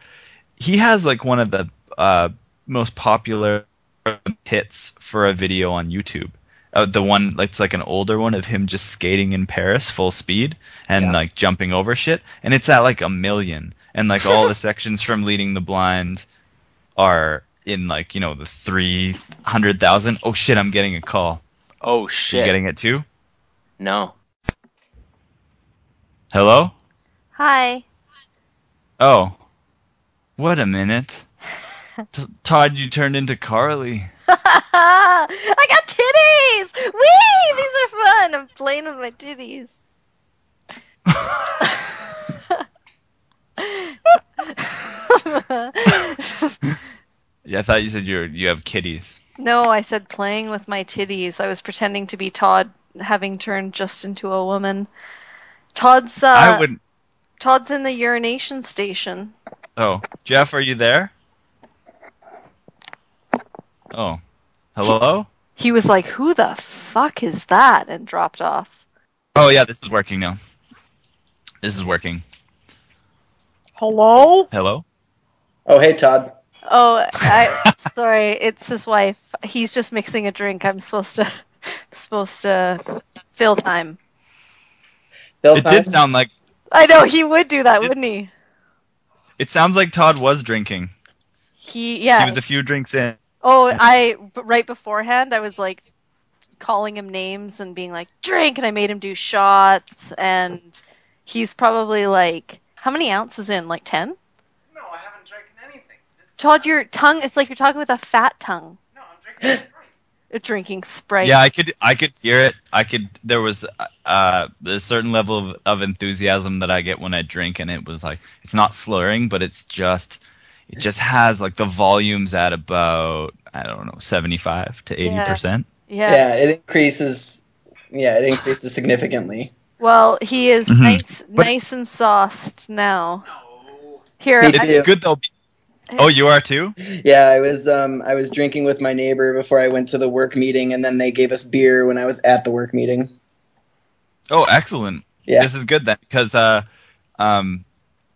He has like one of the uh, most popular hits for a video on YouTube. Uh, the one it's like an older one of him just skating in Paris full speed and Yeah. like jumping over shit, and it's at like a million. And like all the [LAUGHS] sections from Leading the Blind are in like you know the three hundred thousand. Oh shit! I'm getting a call. Oh shit! You shit. getting it too? no. Hello? Hi. Oh, what a minute. [LAUGHS] T- Todd, you turned into Carly. [LAUGHS] I got titties! Whee! These are fun. I'm playing with my titties. [LAUGHS] Yeah, I thought you said you you have kitties. no, I said playing with my titties. I was pretending to be Todd, having turned just into a woman. Todd's uh, I would. Todd's in the urination station. Oh, Jeff, are you there? Oh, hello. He was like, "Who the fuck is that?" and dropped off. Oh yeah, this is working now. This is working. Hello? Hello. Oh, hey, Todd. Oh, I [LAUGHS] sorry, it's his wife. He's just mixing a drink. I'm supposed to [LAUGHS] supposed to fill time. Bill It did sound like I know he would do that, Did- wouldn't he? it sounds like Todd was drinking. He yeah. He was a few drinks in. Oh, I right beforehand, I was like calling him names and being like, "Drink," and I made him do shots. And he's probably like, how many ounces in? Like ten? No, I haven't drank anything. This Todd, your tongue. It's like you're talking with a fat tongue. no, I'm drinking Uh, [LAUGHS] Drinking Sprite. Yeah, I could I could hear it. I could there was uh a certain level of, of enthusiasm that I get when I drink and it was like it's not slurring, but it's just it just has like the volumes at about I don't know, 75 to 80%. yeah. Yeah, it increases. Yeah, it increases significantly. Well, he is Mhm. nice, But- nice and sauced now. No. Here, Me It's good though. Oh, you are too? Yeah, I was um I was drinking with my neighbor before I went to the work meeting, and then they gave us beer when I was at the work meeting. Oh, excellent. Yeah, This is good then because uh um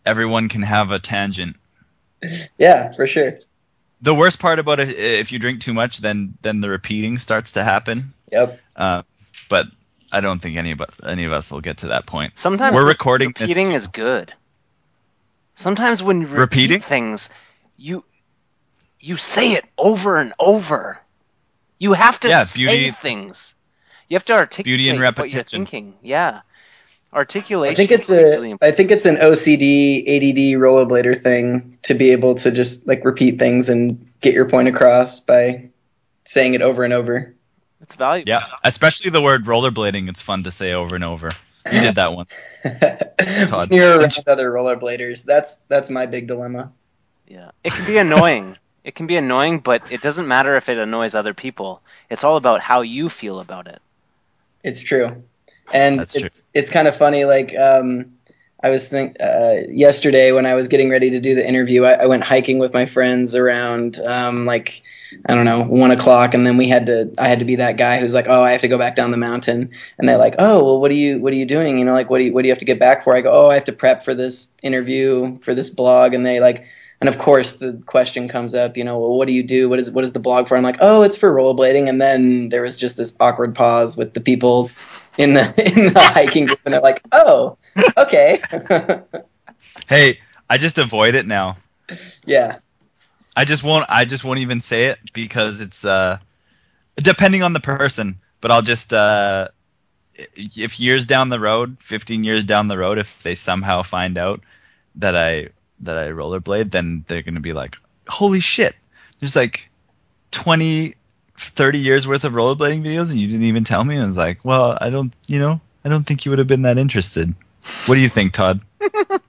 everyone can have a tangent. yeah, for sure. The worst part about it if you drink too much then then the repeating starts to happen. Yep. Uh, but I don't think any of us, any of us will get to that point. Sometimes We're recording this- repeating is good. Sometimes when you repeat Repeating? things, you you say it over and over. You have to Yeah, say beauty- things. You have to articulate Beauty in what you're repetition. thinking. Yeah, articulation. I think it's is really a. I think it's an OCD ADD rollerblader thing to be able to just like repeat things and get your point across by saying it over and over. It's valuable. Yeah, especially the word rollerblading. It's fun to say over and over. You did that once. [LAUGHS] when you're around other rollerbladers, that's that's my big dilemma. Yeah, it can be annoying. it can be annoying, but it doesn't matter if it annoys other people. It's all about how you feel about it. It's true, and That's it's it's kind of funny. Like um, I was think uh, yesterday when I was getting ready to do the interview, I, I went hiking with my friends around um, like I don't know one o'clock, and then we had to I had to be that guy who's like, oh, I have to go back down the mountain, and they're like, oh, well, what are you what are you doing? You know, like what do you what do you have to get back for? I go, oh, I have to prep for this interview for this blog, and they like. And of course, the question comes up, you know, well, what do you do? What is what is the blog for? I'm like, oh, it's for rollerblading. And then there was just this awkward pause with the people in the [LAUGHS] in the hiking group, and they're like, oh, okay, [LAUGHS] Hey, I just avoid it now. yeah, I just won't. I just won't even say it because it's uh, depending on the person. But I'll just uh, if years down the road, fifteen years down the road, if they somehow find out that I that I rollerblade, then they're gonna be like, "Holy shit!" There's like 20, 30 years worth of rollerblading videos, and you didn't even tell me. And I was like, "Well, I don't, you know, I don't think you would have been that interested." What do you think, Todd? [LAUGHS]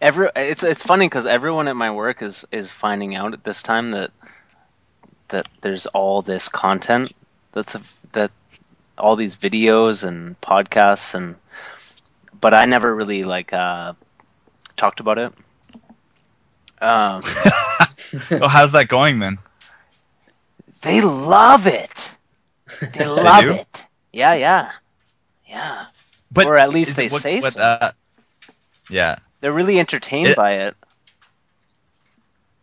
Every it's it's funny because everyone at my work is is finding out at this time that that there's all this content that's a, that all these videos and podcasts and but I never really like uh talked about it. Um, [LAUGHS] oh, how's that going then? they love it. [LAUGHS] They love do? it. Yeah, yeah, yeah. But Or at least they what- say what, so. uh, yeah. They're really entertained It- by it.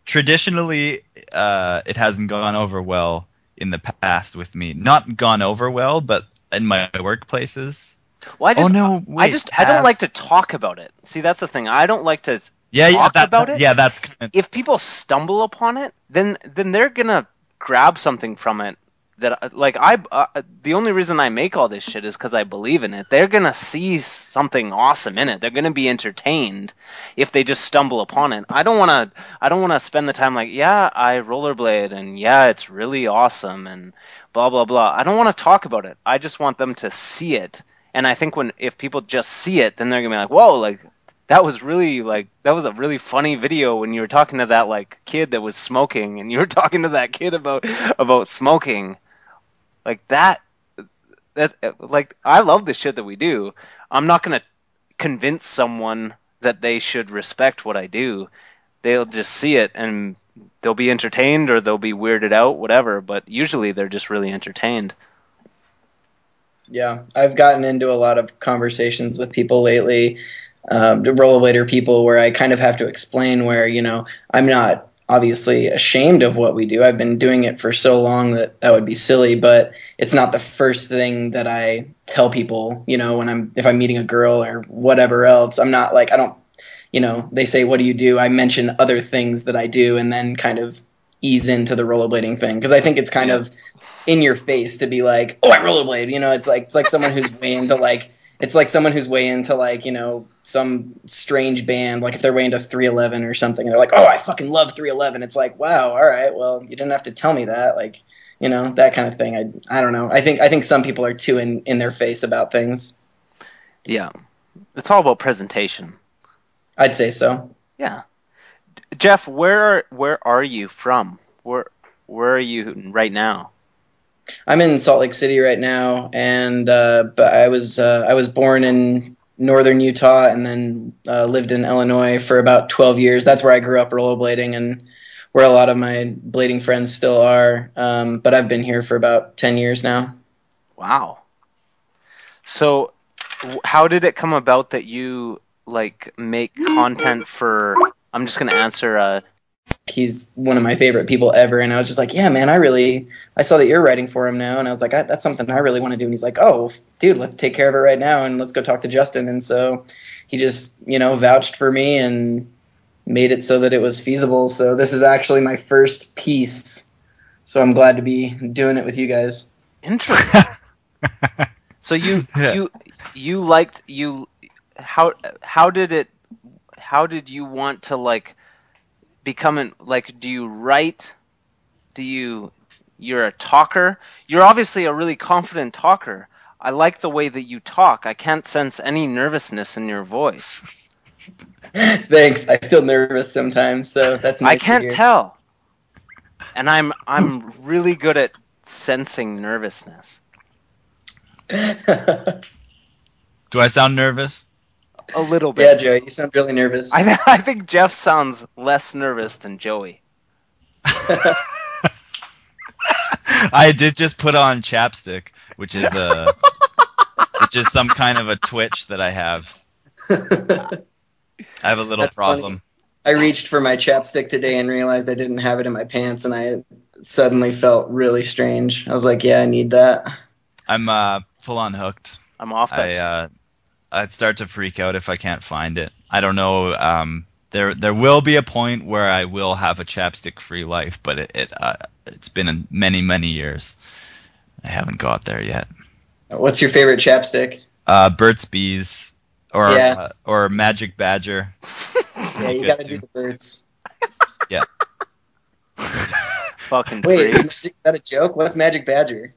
traditionally uh, it hasn't gone over well in the past with me. Not gone over well, but in my workplaces. Well, I oh just, no! I wait, just I don't like to talk about it. See, that's the thing. I don't like to. yeah, yeah, talk that, about it. Yeah, that's If people stumble upon it, then then they're gonna grab something from it. That like I uh, the only reason I make all this shit is because I believe in it. They're gonna see something awesome in it. They're gonna be entertained if they just stumble upon it. I don't wanna I don't wanna spend the time like yeah I rollerblade and yeah it's really awesome and blah blah blah. I don't want to talk about it. I just want them to see it. And I think when if people just see it, then they're gonna be like, whoa, like that was really like that was a really funny video when you were talking to that like kid that was smoking and you were [LAUGHS] talking to that kid about about smoking. Like that that like I love the shit that we do. I'm not gonna convince someone that they should respect what I do. They'll just see it and they'll be entertained or they'll be weirded out, whatever. But usually they're just really entertained. Yeah, I've gotten into a lot of conversations with people lately, um, rollerblader people, where I kind of have to explain where you know I'm not obviously ashamed of what we do. I've been doing it for so long that that would be silly, but it's not the first thing that I tell people. You know, when I'm if I'm meeting a girl or whatever else, I'm not like I don't. You know, they say, "What do you do?" I mention other things that I do, and then kind of ease into the rollerblading thing because I think it's kind of in your face to be like, "Oh, I rollerblade." You know, it's like it's like someone who's way into like it's like someone who's way into like you know some strange band, like if they're way into 311 or something, and they're like, "Oh, I fucking love 311." It's like, wow, all right, well, you didn't have to tell me that, like you know that kind of thing. I I don't know. I think I think some people are too in in their face about things. Yeah, it's all about presentation. I'd say so. Yeah, Jeff, where where are you from? Where where are you right now? I'm in Salt Lake City right now, and uh, but I was uh, I was born in northern Utah and then uh, lived in Illinois for about 12 years. That's where I grew up rollerblading and where a lot of my blading friends still are. Um, but I've been here for about 10 years now. Wow. So, how did it come about that you like make content for? I'm just gonna answer uh, he's one of my favorite people ever. And I was just like, yeah, man, I really, I saw that you're writing for him now. And I was like, that's something I really want to do. And he's like, oh, dude, let's take care of it right now. And let's go talk to Justin. And so he just, you know, vouched for me and made it so that it was feasible. So this is actually my first piece. So I'm glad to be doing it with you guys. Interesting. [LAUGHS] so you, yeah. you, you liked, you, how, how did it, how did you want to like, becoming like do you write? Do you you're a talker? You're obviously a really confident talker. I like the way that you talk. I can't sense any nervousness in your voice. [LAUGHS] Thanks. I feel nervous sometimes so that's nice i can't tell. And i'm i'm really good at sensing nervousness. [LAUGHS] Do i sound nervous a little bit. Yeah, Joey, you sound really nervous. I, th- I think Jeff sounds less nervous than Joey. [LAUGHS] I did just put on chapstick, which is a which is some kind of a twitch that I have. [LAUGHS] I have a little That's problem. Funny. I reached for my chapstick today and realized I didn't have it in my pants, and I suddenly felt really strange. I was like, "Yeah, I need that." I'm uh, full on hooked. I'm off this. I, uh, I'd start to freak out if I can't find it. I don't know. Um, there there will be a point where I will have a chapstick free life, but it, it uh, it's been many many years. I haven't got there yet. What's your favorite chapstick? Uh, Burt's Bees or yeah. uh, or Magic Badger. [LAUGHS] yeah, you gotta too. do the Burt's. Yeah. Fucking Wait, is that a joke? What's Magic Badger?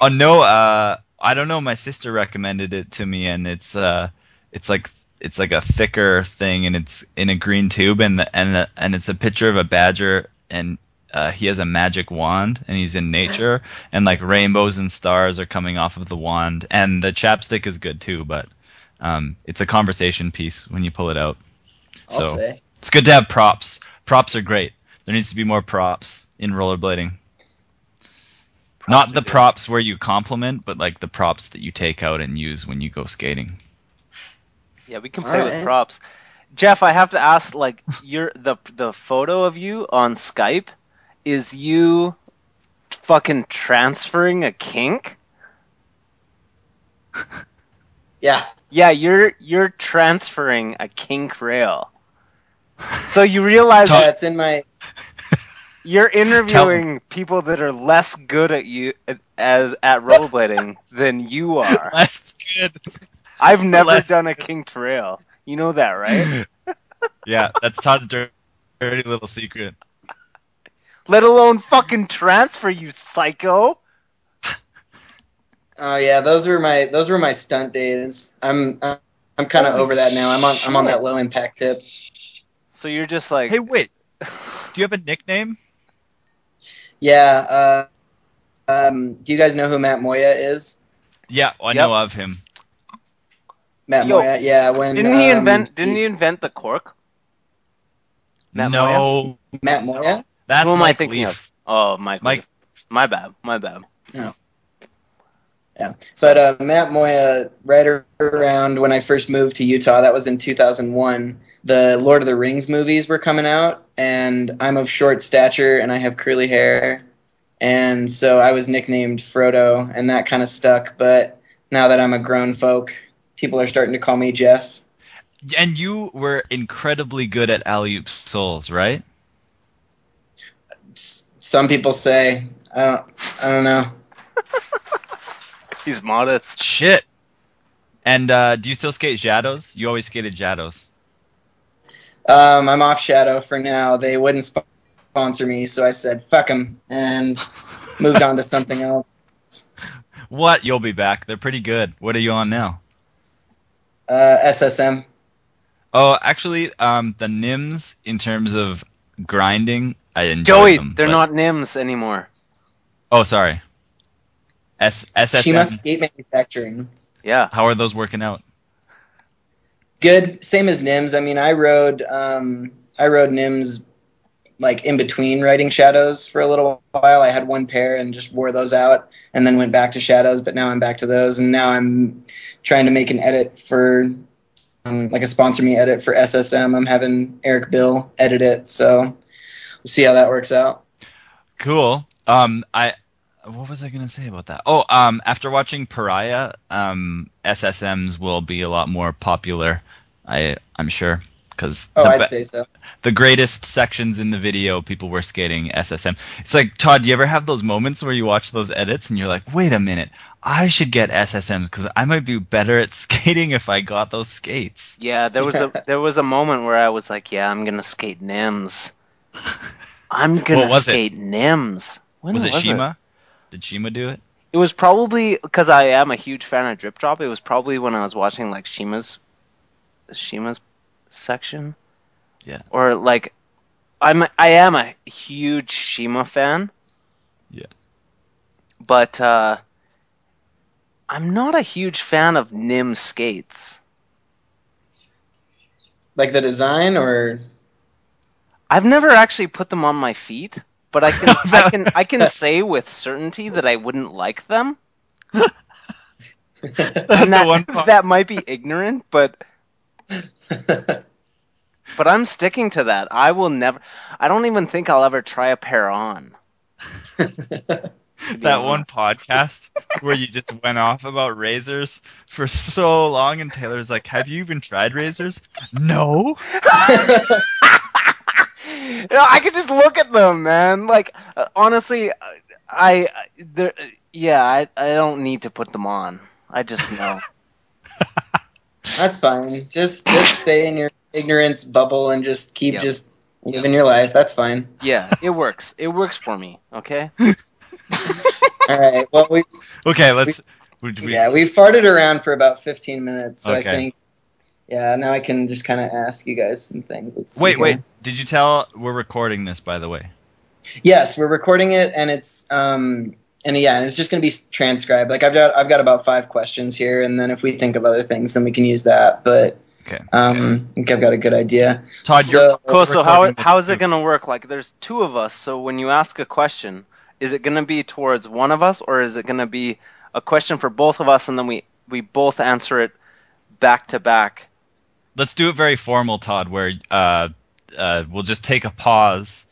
Oh no, uh, I don't know. My sister recommended it to me, and it's uh, it's like it's like a thicker thing, and it's in a green tube, and the, and the, and it's a picture of a badger, and uh, he has a magic wand, and he's in nature, [LAUGHS] and like rainbows and stars are coming off of the wand, and the chapstick is good too, but um, it's a conversation piece when you pull it out. I'll so say. it's good to have props. Props are great. There needs to be more props in rollerblading. Not the props where you compliment, but like the props that you take out and use when you go skating. Yeah, we can play right. with props. Jeff, I have to ask, like, your the the photo of you on Skype is you fucking transferring a kink? [LAUGHS] Yeah. Yeah, you're you're transferring a kink rail. So you realize that it's in my [LAUGHS] you're interviewing people that are less good at you as at rollerblading than you are. [LAUGHS] Less good. I've never less done a kink rail. You know that, right? [LAUGHS] yeah, that's Todd's dirty, dirty little secret. Let alone fucking transfer, you psycho. [LAUGHS] Oh yeah, those were my those were my stunt days. I'm I'm kind of over that now. I'm on I'm on that low impact tip. So you're just like, hey, wait. Do you have a nickname? Yeah. Uh, um, do you guys know who Matt Moya is? Yeah, I yep. know of him. Matt Yo, Moya, yeah. When Didn't he um, invent? Didn't he invent the cork? Matt no, Matt Moya? that's Who am I Mike thinking Leaf. of? Oh, Mike. Mike- Leaf. My bad. My bad. Yeah. But uh, Matt Moya, right around when I first moved to Utah, that was in 2001. The Lord of the Rings movies were coming out, and I'm of short stature and I have curly hair, and so I was nicknamed Frodo, and that kind of stuck. But now that I'm a grown folk, people are starting to call me Jeff. And you were incredibly good at alley oop souls, right? Some people say I don't. I don't know. [LAUGHS] He's modest. Shit. And uh, do you still skate Shadows? You always skated Shadows. Um, I'm off Shadow for now. They wouldn't sponsor me, so I said fuck them and moved on to [LAUGHS] something else. What? You'll be back. They're pretty good. What are you on now? Uh, SSM. Oh, actually, um, the Nims in terms of grinding, I enjoy Joey, them. they're but- not Nims anymore. Oh, sorry. S SSM. Shima Skate Manufacturing. Yeah. How are those working out? Good. Same as Nims. I mean, I rode um, I rode Nims like in between riding Shadows for a little while. I had one pair and just wore those out, and then went back to Shadows. But now I'm back to those, and now I'm trying to make an edit for um, like a sponsor me edit for SSM. I'm having Eric Bill edit it, so we'll see how that works out. Cool. Um, I what was I gonna say about that? Oh, um, after watching Pariah, um, SSMs will be a lot more popular. I I'm sure because Oh, the, I'd be- say so. the greatest sections in the video, people were skating SSM. It's like Todd, do you ever have those moments where you watch those edits and you're like, wait a minute, I should get SSMs because I might be better at [LAUGHS] skating if I got those skates. Yeah, there was a [LAUGHS] there was a moment where I was like, yeah, I'm gonna skate Nims. [LAUGHS] I'm gonna What was it? skate Nims. When was it was Shima? Did Shima do it? It was probably because I am a huge fan of Drip Drop. It was probably when I was watching like Shima's Shima's section. Yeah. Or like I'm I am a huge Shima fan. Yeah. But uh I'm not a huge fan of Nim skates. Like the design, or I've never actually put them on my feet, but I can I can I can [LAUGHS] say with certainty that I wouldn't like them. [LAUGHS] And The that, one that might be ignorant, but [LAUGHS] but I'm sticking to that. I will never. I don't even think I'll ever try a pair on. [LAUGHS] that honest. one podcast where you just went off about razors for so long, and Taylor's like, "Have you even tried razors?" No. [LAUGHS] You know, I could just look at them, man. Like uh, honestly, I, I there, yeah, I I don't need to put them on. I just know. That's fine. Just just stay in your ignorance bubble and just keep Yep. just living your life. That's fine. yeah, it works. It works for me. Okay. [LAUGHS] All right. Well, we Okay, let's. would we- yeah we farted around for about 15 minutes, so Okay. I think yeah now I can just kind of ask you guys some things. Let's see Wait, here. wait. Did you tell we're recording this, by the way? Yes, we're recording it, and it's um and yeah, and it's just gonna be transcribed. Like I've got I've got about five questions here, and then if we think of other things, then we can use that. But Okay. um, I think I've got a good idea. Todd, so- you're Cool. So how how is it gonna work? Like, there's two of us. So when you ask a question, is it gonna be towards one of us, or is it gonna be a question for both of us, and then we we both answer it back to back? Let's do it very formal, Todd. Where uh, uh, we'll just take a pause,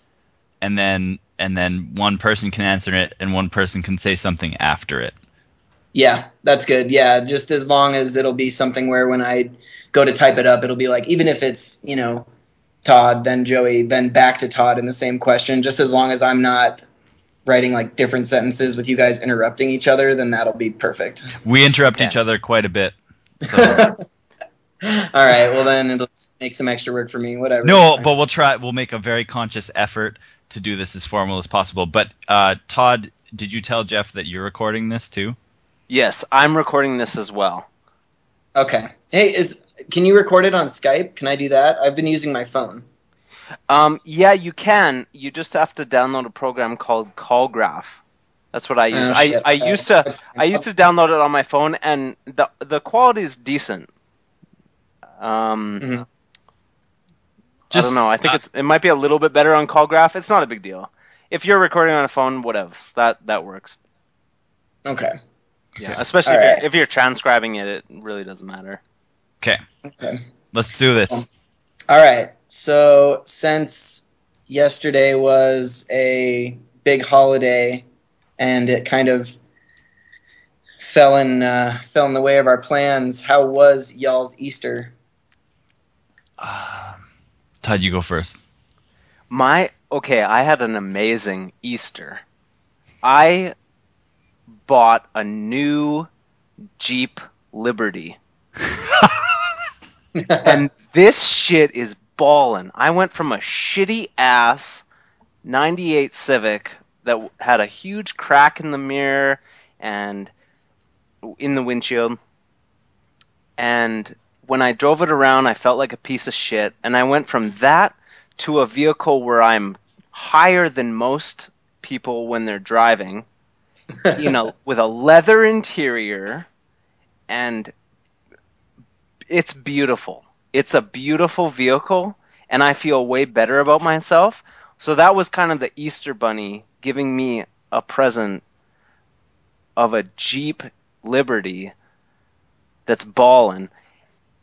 and then and then one person can answer it, and one person can say something after it. Yeah, that's good. Yeah, just as long as it'll be something where when I go to type it up, it'll be like even if it's you know Todd, then Joey, then back to Todd in the same question. Just as long as I'm not writing like different sentences with you guys interrupting each other, then that'll be perfect. We interrupt Yeah. each other quite a bit. So. [LAUGHS] All right, well then it'll make some extra work for me. Whatever. No, but we'll try. We'll make a very conscious effort to do this as formal as possible. But uh, Todd, did you tell Jeff that you're recording this too? Yes, I'm recording this as well. okay. Hey, is can you record it on Skype? Can I do that? I've been using my phone. Um, yeah, you can. You just have to download a program called CallGraph. That's what I use. Oh, I, shit. I Uh, used to I used to download it on my phone, and the the quality is decent. Um, Mhm. I don't know. I think it's it might be a little bit better on CallGraph. It's not a big deal. If you're recording on a phone, whatever, that that works. Okay. Yeah, especially if, right. you're, if you're transcribing it, it really doesn't matter. Okay, Okay. let's do this. All right. So since yesterday was a big holiday, and it kind of fell in uh, fell in the way of our plans, how was y'all's Easter? Uh, Todd, you go first. My okay, I had an amazing Easter. I bought a new Jeep Liberty. [LAUGHS] and this shit is ballin'. I went from a shitty ass 98 Civic that had a huge crack in the mirror and in the windshield. And when I drove it around, I felt like a piece of shit. And I went from that to a vehicle where I'm higher than most people when they're driving, you know, [LAUGHS] with a leather interior and it's beautiful. It's a beautiful vehicle, and I feel way better about myself. So that was kind of the Easter Bunny giving me a present of a Jeep Liberty that's ballin'.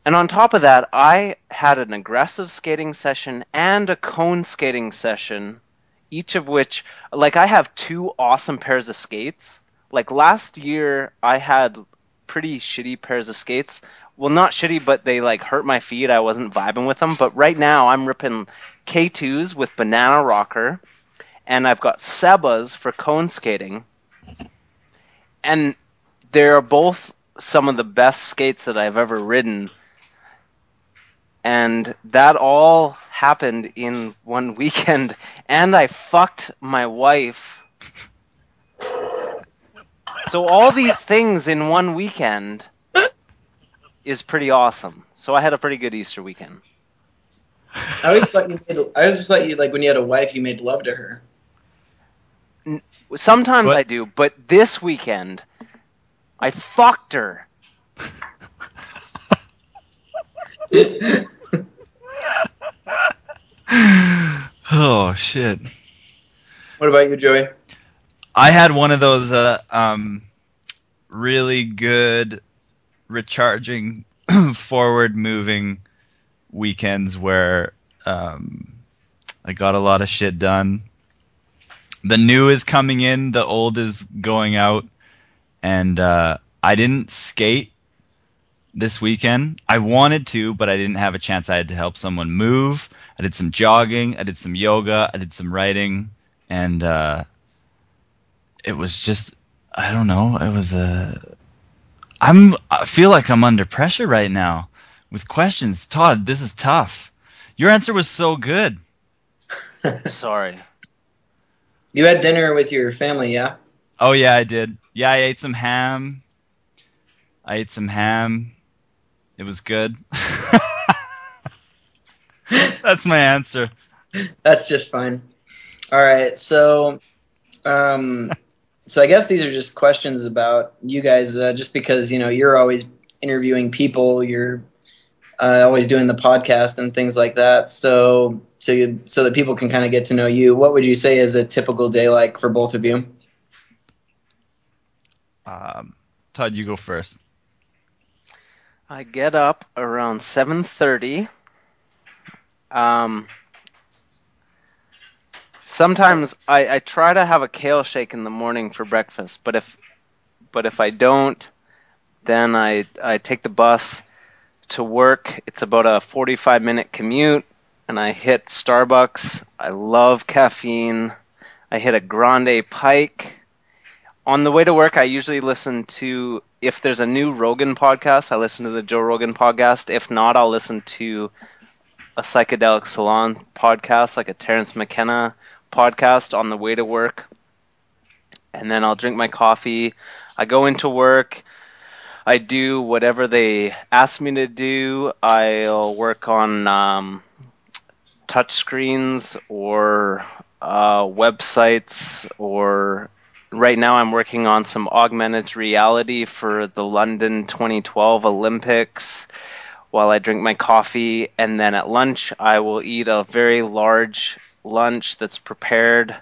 And on top of that, I had an aggressive skating session and a cone skating session, each of which, like, I have two awesome pairs of skates. Like, last year, I had pretty shitty pairs of skates. Well, not shitty, but they, like, hurt my feet. I wasn't vibing with them. But right now, I'm ripping K2s with Banana Rocker, and I've got Sebas for cone skating. And they're both some of the best skates that I've ever ridden and that all happened in one [LAUGHS] weekend and i fucked my wife so all these things in one weekend is pretty awesome so i had a pretty good easter weekend I always thought you made. I always thought you like when you had a wife, you made love to her. sometimes What? i do but this weekend i fucked her [LAUGHS] oh shit. what about you, Joey? I had one of those uh, um, really good recharging, [CLEARS THROAT] forward moving weekends where um, I got a lot of shit done. The new is coming in, the old is going out, and uh, I didn't skate this weekend. I wanted to, but I didn't have a chance. I had to help someone move. I did some jogging, I did some yoga, I did some writing, and uh, it was just I don't know. It was a I'm I feel like I'm under pressure right now with questions. Todd, this is tough. Your answer was so good. [LAUGHS] sorry You had dinner with your family, yeah? Oh yeah, I did. Yeah, I ate some ham. I ate some ham. It was good. [LAUGHS] That's my answer. That's just fine. All right, so, um, so I guess these are just questions about you guys, uh, just because you know you're always interviewing people, you're uh, always doing the podcast and things like that. So, so you, so that people can kind of get to know you. What would you say is a typical day like for both of you? Um, Todd, you go first. I get up around 7:30. Um, sometimes I, I try to have a kale shake in the morning for breakfast, but if but if I don't, then I I take the bus to work. It's about a 45 minute commute, and I hit Starbucks. I love caffeine. I hit a grande pike. On the way to work, I usually listen to if there's a new Rogan podcast, I listen to the Joe Rogan podcast. If not, I'll listen to a psychedelic salon podcast, like a Terence McKenna podcast on the way to work. And then I'll drink my coffee. I go into work. I do whatever they ask me to do. I'll work on um, touch screens or uh, websites or right now I'm working on some augmented reality for the London 2012 Olympics while I drink my coffee, and then at lunch I will eat a very large lunch that's prepared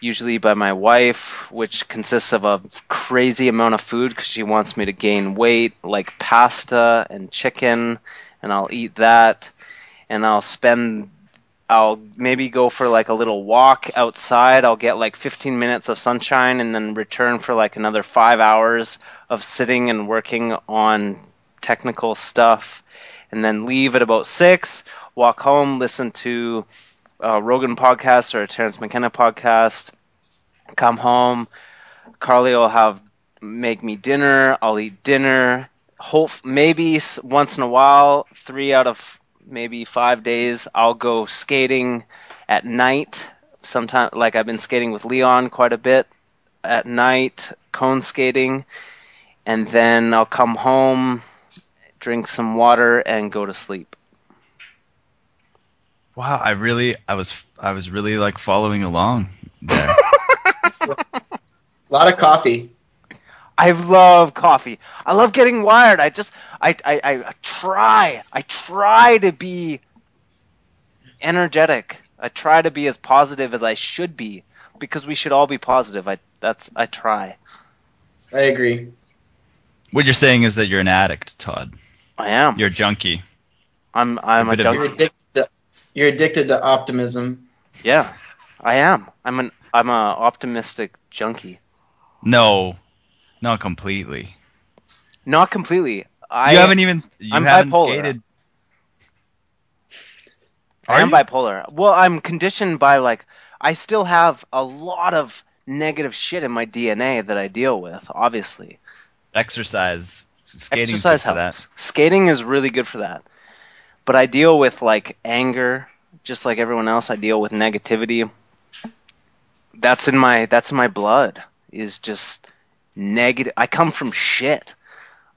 usually by my wife, which consists of a crazy amount of food because she wants me to gain weight, like pasta and chicken, and I'll eat that, and I'll spend. I'll maybe go for like a little walk outside. I'll get like 15 minutes of sunshine and then return for like another five hours of sitting and working on technical stuff and then leave at about six, walk home, listen to a Rogan podcast or a Terence McKenna podcast, come home. Carly will have make me dinner. I'll eat dinner. Hope maybe once in a while, three out of maybe five days, I'll go skating at night. Sometimes, like I've been skating with Leon quite a bit at night, cone skating, and then I'll come home, drink some water, and go to sleep. Wow, I really, I was, I was really like following along there. [LAUGHS] A lot of coffee. I love coffee. I love getting wired. I just I, I, I try. I try to be energetic. I try to be as positive as I should be because we should all be positive. I that's I try. I agree. what you're saying is that you're an addict, Todd. I am. You're a junkie. I'm I'm a a bit of- You're addicted. To, you're addicted to optimism. Yeah. I am. I'm an I'm a optimistic junkie. No, not completely. Not completely. I you haven't even, you I'm haven't bipolar. skated. I am you? bipolar. Well, I'm conditioned by like I still have a lot of negative shit in my DNA that I deal with, obviously. Exercise, skating Exercise helps. that. Skating is really good for that. But I deal with like anger, just like everyone else. I deal with negativity. That's in my that's in my blood. Is just negative. I come from shit.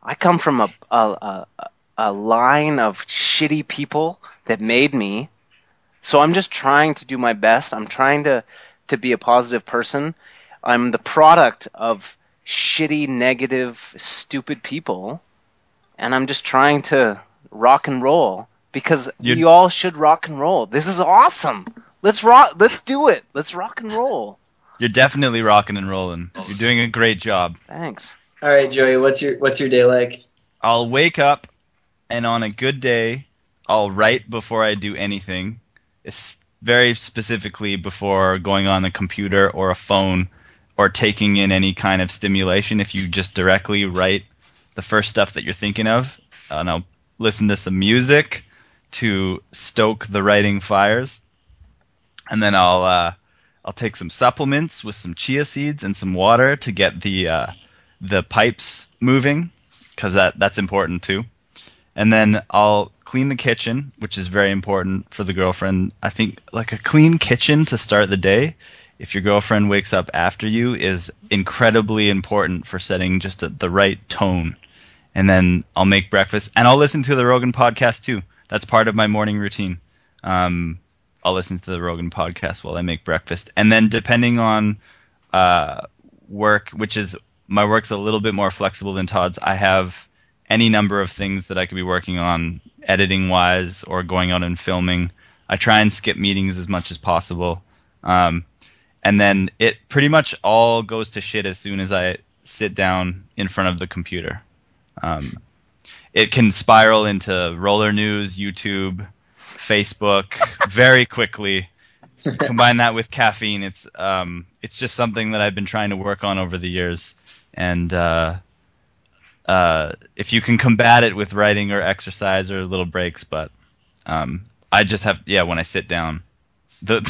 I come from a a, a a line of shitty people that made me. So I'm just trying to do my best. I'm trying to to be a positive person. I'm the product of shitty, negative, stupid people, and I'm just trying to rock and roll because You- we all should rock and roll. This is awesome. Let's rock. Let's do it. Let's rock and roll. You're definitely rocking and rolling. You're doing a great job. Thanks. All right, Joey. What's your What's your day like? I'll wake up, and on a good day, I'll write before I do anything. It's very specifically before going on a computer or a phone or taking in any kind of stimulation. If you just directly write the first stuff that you're thinking of, and I'll listen to some music to stoke the writing fires, and then I'll uh, I'll take some supplements with some chia seeds and some water to get the uh, the pipes moving because that that's important too. And then I'll clean the kitchen, which is very important for the girlfriend. I think like a clean kitchen to start the day, if your girlfriend wakes up after you, is incredibly important for setting just a, the right tone. And then I'll make breakfast, and I'll listen to the Rogan podcast too. That's part of my morning routine. Um, I'll listen to the Rogan podcast while I make breakfast, and then depending on uh, work, which is my work's a little bit more flexible than Todd's. I have any number of things that I could be working on, editing wise, or going out and filming. I try and skip meetings as much as possible. Um, and then it pretty much all goes to shit as soon as I sit down in front of the computer. Um, it can spiral into roller news, YouTube, Facebook [LAUGHS] very quickly. Combine that with caffeine, it's um, it's just something that I've been trying to work on over the years and uh, uh, if you can combat it with writing or exercise or little breaks, but um, I just have yeah when I sit down, the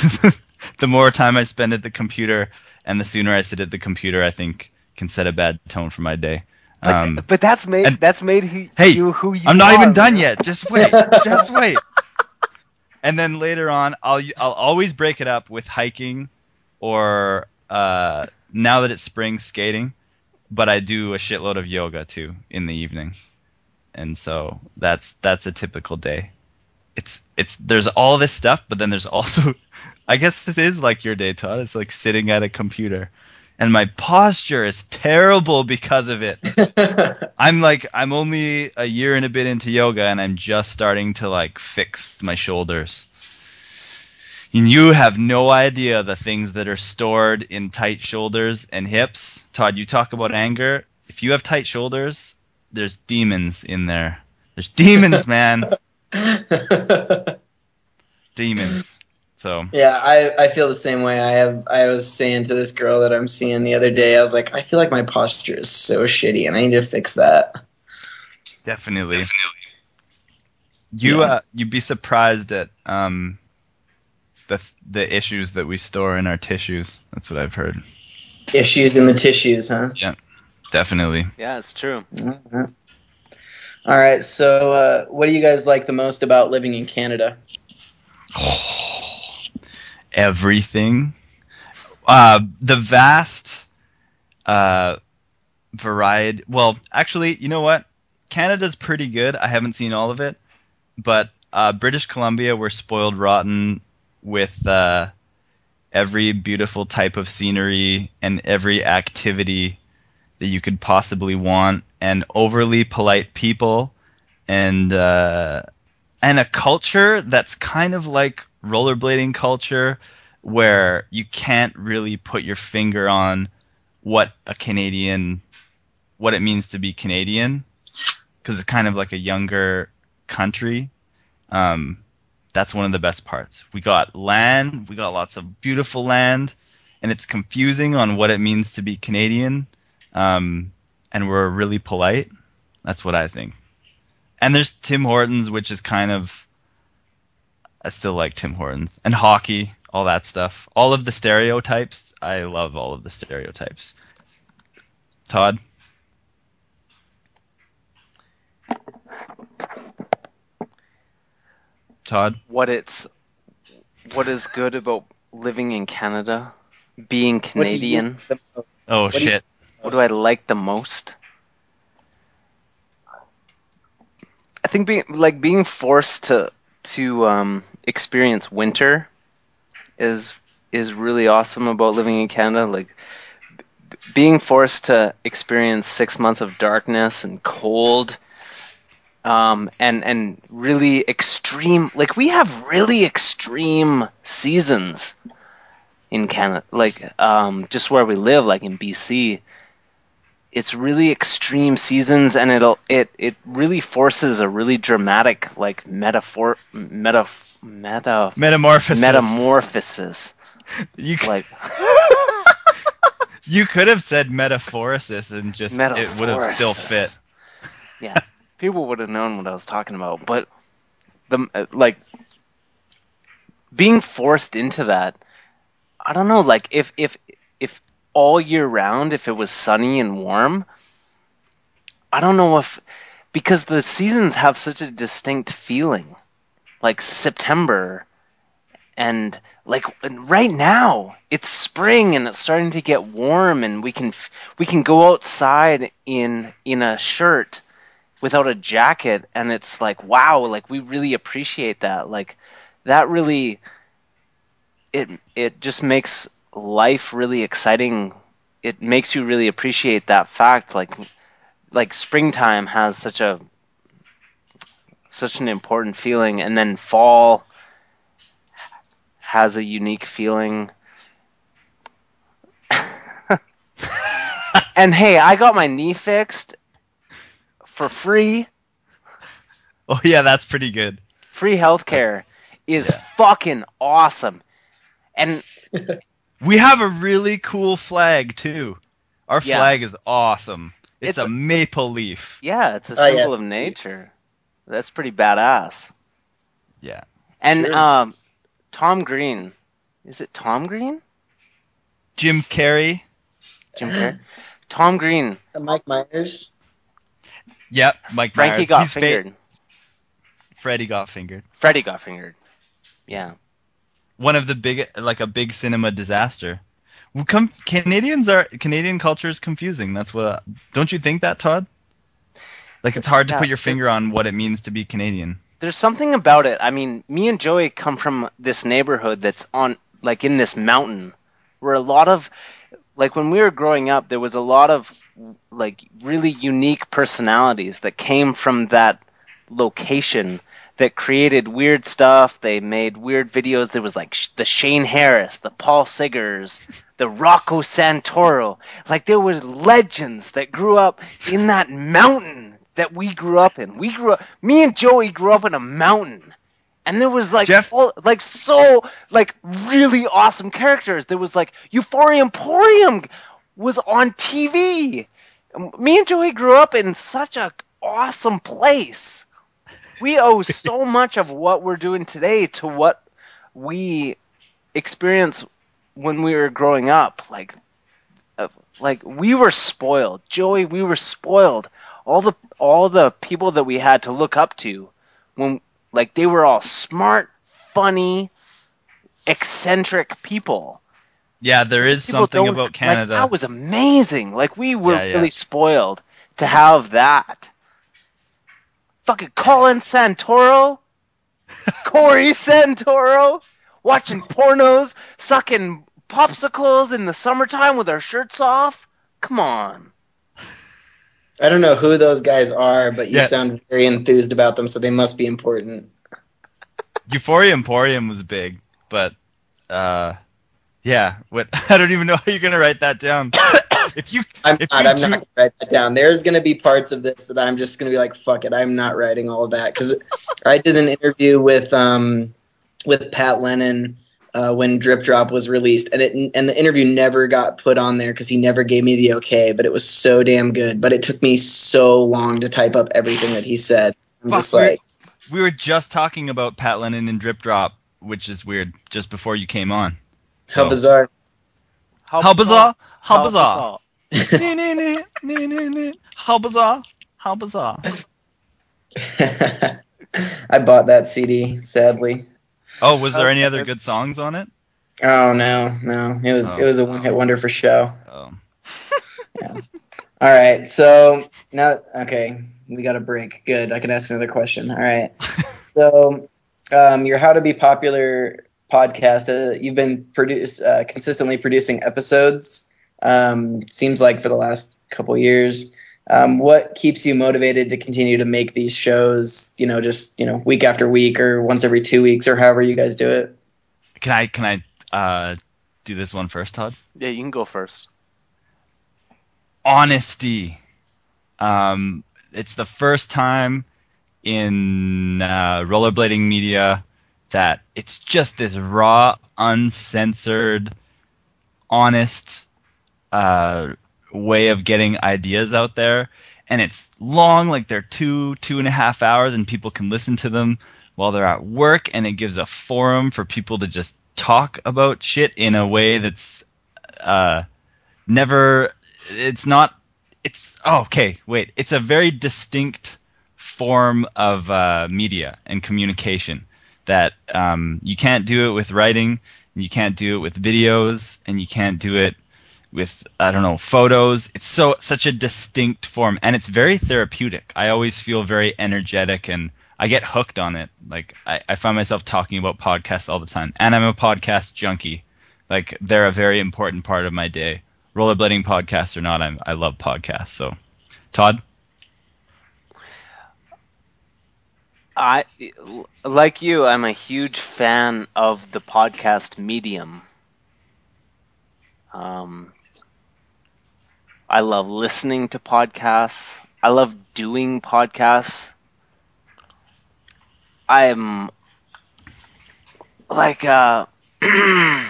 [LAUGHS] the more time I spend at the computer and the sooner I sit at the computer, I think can set a bad tone for my day. But, Um, but that's made and- that's made who, Hey, you who you I'm not are, even done man. yet. Just wait. just [LAUGHS] wait. And then later on, I'll I'll always break it up with hiking, or uh, now that it's spring, skating. But I do a shitload of yoga too in the evening, and so that's that's a typical day. It's it's there's all this stuff, but then there's also, [LAUGHS] I guess this is like your day, Todd. It's like sitting at a computer, and my posture is terrible because of it. [LAUGHS] I'm like I'm only a year and a bit into yoga and I'm just starting to like fix my shoulders. And you have no idea the things that are stored in tight shoulders and hips. Todd, you talk about anger. If you have tight shoulders, there's demons in there. There's demons, [LAUGHS] man. [LAUGHS] demons. So yeah, I, I feel the same way. I have I was saying to this girl that I'm seeing the other day, I was like, I feel like my posture is so shitty and I need to fix that. definitely. You Yeah. uh, you'd be surprised at um the the issues that we store in our tissues. That's what I've heard. Issues in the tissues, huh? Yeah, definitely. Yeah, it's true. Mhm. All right, so uh, what do you guys like the most about living in Canada? [SIGHS] everything. Uh, the vast uh, variety. Well, actually, you know what? Canada's pretty good. I haven't seen all of it, but uh, British Columbia, we're spoiled rotten with uh, every beautiful type of scenery and every activity that you could possibly want, and overly polite people, and uh, and a culture that's kind of like rollerblading culture where you can't really put your finger on what a Canadian what it means to be Canadian because it's kind of like a younger country. Um, that's one of the best parts. We got land. We got lots of beautiful land. And it's confusing on what it means to be Canadian. Um, and we're really polite. That's what I think. And there's Tim Hortons which is kind of I still like Tim Hortons. And hockey, all that stuff. All of the stereotypes. I love all of the stereotypes. Todd, Todd, What it's what is good about living in Canada, being What you Canadian. like the most? oh What do you- shit, What do I like the most? I think being like being forced to to um, experience winter is is really awesome about living in Canada. Like b- being forced to experience six months of darkness and cold, um, and and really extreme. Like we have really extreme seasons in Canada. Like um, just where we live, like in BC it's really extreme seasons and it'll it it really forces a really dramatic like metaphor meta meta metamorphosis. metamorphosis you c- like [LAUGHS] you could have said metaphorosis and just it would have still fit. yeah [LAUGHS] people would have known what i was talking about but the uh, like being forced into that i don't know like if if if all year round if it was sunny and warm i don't know if because the seasons have such a distinct feeling like september and like right now it's spring and it's starting to get warm and we can we can go outside in in a shirt without a jacket and it's like wow like we really appreciate that. Like that really it it just makes life really exciting. It makes you really appreciate that fact like like springtime has such a such an important feeling and then fall has a unique feeling. [LAUGHS] And hey i got my knee fixed for free Oh yeah, that's pretty good. free healthcare is yeah. fucking awesome and [LAUGHS] We have a really cool flag too. Our Yeah. flag is awesome. It's, It's a maple leaf. yeah it's a Oh, symbol yes. of nature that's pretty badass Yeah. and Sure. um tom green is it tom green Jim Carrey. jim carrey tom green [LAUGHS] Mike Myers. Yep. Mike frankie Myers. got He's fingered Freddie got fingered. Freddie got fingered yeah one of the big like a big cinema disaster. Well, come Canadians are Canadian culture is confusing. That's what don't you think that Todd? Like it's hard to Yeah, put your finger on what it means to be Canadian. there's something about it. I mean, me and Joey come from this neighborhood that's on like in this mountain where a lot of like when we were growing up, there was a lot of like really unique personalities that came from that location that created weird stuff. They made weird videos. There was like sh- the Shane Harris, the Paul Siggers, [LAUGHS] the Rocco Santoro. Like there was legends that grew up in that mountain that we grew up in. We grew up. Me and Joey grew up in a mountain. And there was like Jeff- all, like so like really awesome characters. There was like Euphoria Emporium was on TV. Me and Joey grew up in such a awesome place. We owe so [LAUGHS] much of what we're doing today to what we experienced when we were growing up. Like, uh, like we were spoiled, Joey. We were spoiled. All the all the people that we had to look up to, when like they were all smart, funny, eccentric people. Yeah, there is People something don't- about like, Canada. that was amazing. Like we were Yeah, yeah. really spoiled to have that. Fucking Colin Santoro, [LAUGHS] Corey Santoro, watching pornos, sucking popsicles in the summertime with our shirts off. Come on. I don't know who those guys are, but you Yeah. sound very enthused about them, so they must be important. Euphoria Emporium was big, but uh, yeah. What [LAUGHS] I don't even know how you're gonna write that down. [COUGHS] if you I'm if not. you I'm drew- not gonna write that down. There's gonna be parts of this that I'm just gonna be like, "Fuck it," I'm not writing all of that because [LAUGHS] I did an interview with um with Pat Lennon uh, when Drip Drop was released, and it and the interview never got put on there because he never gave me the okay. But it was so damn good. But it took me so long to type up everything that he said. I'm Fuck, just like, we were just talking about Pat Lennon and Drip Drop, which is weird. Just before you came on. How So- bizarre. How bizarre! How How bizarre! Nee, nee, nee, nee, nee, nee. How bizarre! How bizarre! [LAUGHS] I bought that CD, sadly. Oh, was there any other good songs on it? Oh no, no, it was Oh. it was a one hit wonder for show. Oh. [LAUGHS] yeah. All right, so now okay, we got a break. Good, I can ask another question. All right, [LAUGHS] so um, your How to Be Popular podcast, uh, you've been produce uh, consistently producing episodes. Um, seems like for the last couple years. Um, what keeps you motivated to continue to make these shows? You know, just you know, week after week, or once every two weeks, or however you guys do it. Can I can I uh, do this one first, Todd? Yeah, you can go first. honesty. Um, it's the first time in uh, rollerblading media that it's just this raw, uncensored, honest uh, way of getting ideas out there. And it's long, like they're two, two and a half hours, and people can listen to them while they're at work, and it gives a forum for people to just talk about shit in a way that's uh, never it's not it's oh, okay wait. It's a very distinct form of uh, media and communication that um, you can't do it with writing and you can't do it with videos and you can't do it with i don't know photos. It's so such a distinct form and it's very therapeutic. I always feel very energetic and i get hooked on it. Like i, I find myself talking about podcasts all the time and i'm a podcast junkie. Like they're a very important part of my day. Rollerblading podcasts or not I'm, i love podcasts so. Todd I like you. I'm a huge fan of the podcast medium. Um, I love listening to podcasts. I love doing podcasts. I'm like uh [CLEARS THROAT] I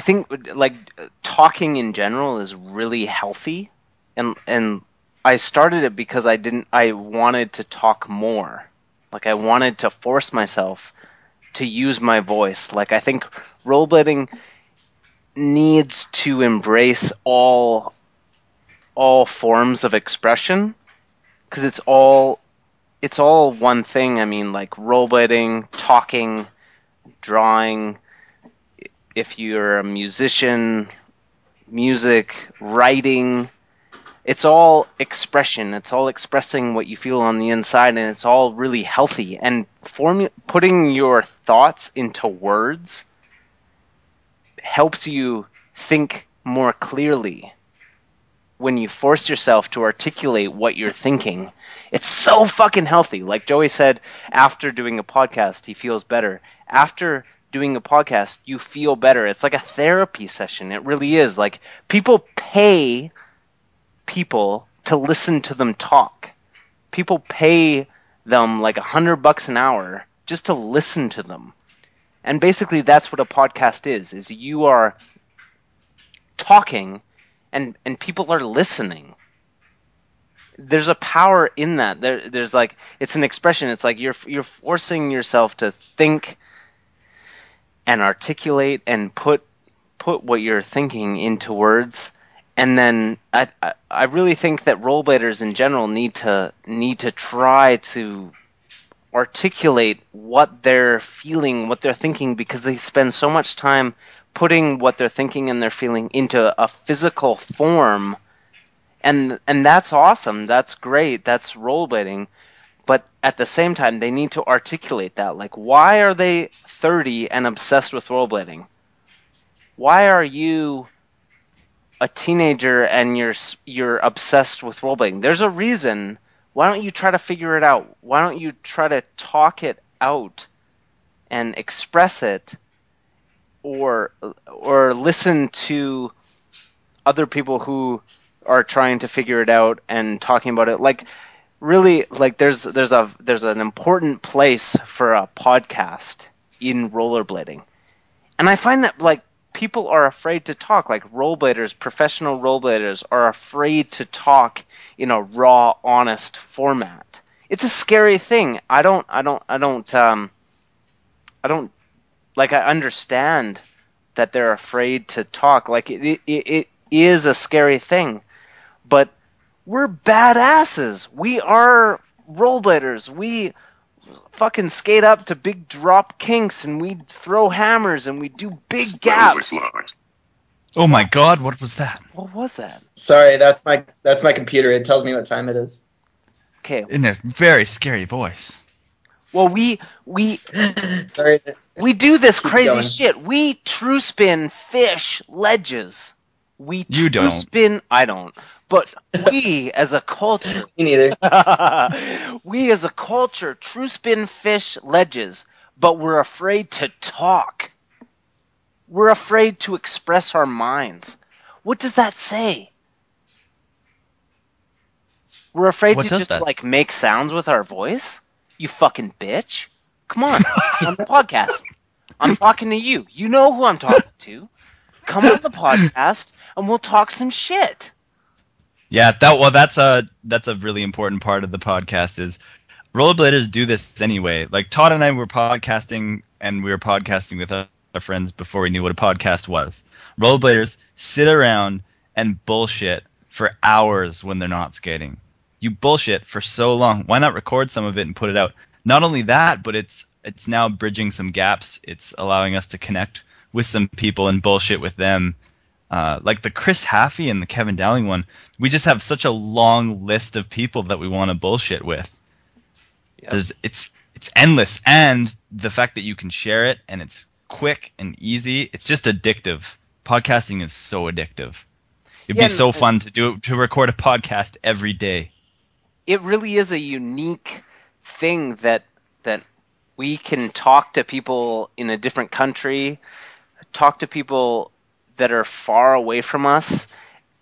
think like talking in general is really healthy and and I started it because I didn't I wanted to talk more. Like I wanted to force myself to use my voice. Like I think rollerblading needs to embrace all all forms of expression cuz it's all it's all one thing. I mean like rollerblading, talking, drawing, if you're a musician, music, writing, it's all expression. It's all expressing what you feel on the inside, and it's all really healthy. And formu- putting your thoughts into words helps you think more clearly when you force yourself to articulate what you're thinking. It's so fucking healthy. Like Joey said, after doing a podcast, he feels better. After doing a podcast, you feel better. It's like a therapy session. It really is. Like people pay people to listen to them talk. People pay them like a hundred bucks an hour just to listen to them. And basically that's what a podcast is, is you are talking and, and people are listening. There's a power in that. There, there's like, it's an expression. It's like you're, you're forcing yourself to think and articulate and put, put what you're thinking into words and then I, I really think that rollerbladers in general need to need to try to articulate what they're feeling, what they're thinking, because they spend so much time putting what they're thinking and they're feeling into a physical form, and and that's awesome. That's great. That's rollerblading. But at the same time, they need to articulate that. Like, why are they 30 and obsessed with rollerblading? Why are you a teenager and you're you're obsessed with rollerblading. There's a reason. Why don't you try to figure it out? Why don't you try to talk it out and express it, or or listen to other people who are trying to figure it out and talking about it? Like really, like there's there's a there's an important place for a podcast in rollerblading, and I find that like people are afraid to talk. Like rollerbladers, professional rollerbladers are afraid to talk in a raw, honest format. It's a scary thing. I don't, I don't, I don't, um, I don't, like, I understand that they're afraid to talk. Like, it, it, it is a scary thing. But we're badasses. We are rollerbladers. We, fucking skate up to big drop kinks and we'd throw hammers and we'd do big gaps. Oh my god, what was that? What was that? Sorry, that's my that's my computer. It tells me what time it is. Okay. In a very scary voice. Well, we we [LAUGHS] Sorry. we do this Keep crazy going. shit. We true spin fish ledges. We You don't. spin. I don't. But we [LAUGHS] as a culture Me neither. [LAUGHS] we as a culture true spin fish ledges, but we're afraid to talk. We're afraid to express our minds. What does that say? We're afraid What to just that? like make sounds with our voice? You fucking bitch. Come on, [LAUGHS] on the podcast. I'm talking to you. You know who I'm talking to. Come on the podcast and we'll talk some shit. Yeah, that well, that's a that's a really important part of the podcast. Is rollerbladers do this anyway? Like Todd and I were podcasting, and we were podcasting with our friends before we knew what a podcast was. Rollerbladers sit around and bullshit for hours when they're not skating. You bullshit for so long. Why not record some of it and put it out? Not only that, but it's it's now bridging some gaps. It's allowing us to connect with some people and bullshit with them. Uh, like the Chris Haffey and the Kevin Dowling one, we just have such a long list of people that we want to bullshit with. Yep. There's it's it's endless, and the fact that you can share it and it's quick and easy, it's just addictive. Podcasting is so addictive. It'd Yeah, be so fun to do to record a podcast every day. it really is a unique thing that that we can talk to people in a different country, talk to people that are far away from us,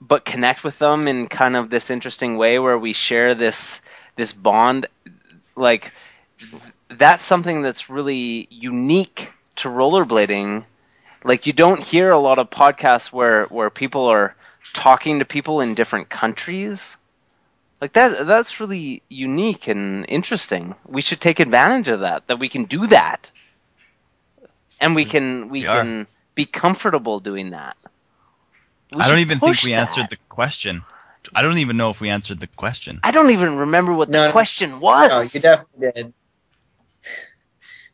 but connect with them in kind of this interesting way where we share this this bond. Like that's something that's really unique to rollerblading. Like you don't hear a lot of podcasts where where people are talking to people in different countries. Like that that's really unique and interesting. We should take advantage of that that we can do that. And we mm-hmm. can we We can be comfortable doing that. We I don't even think we that. answered the question. I don't even know if we answered the question. I don't even remember what No, the question was. No, you definitely did.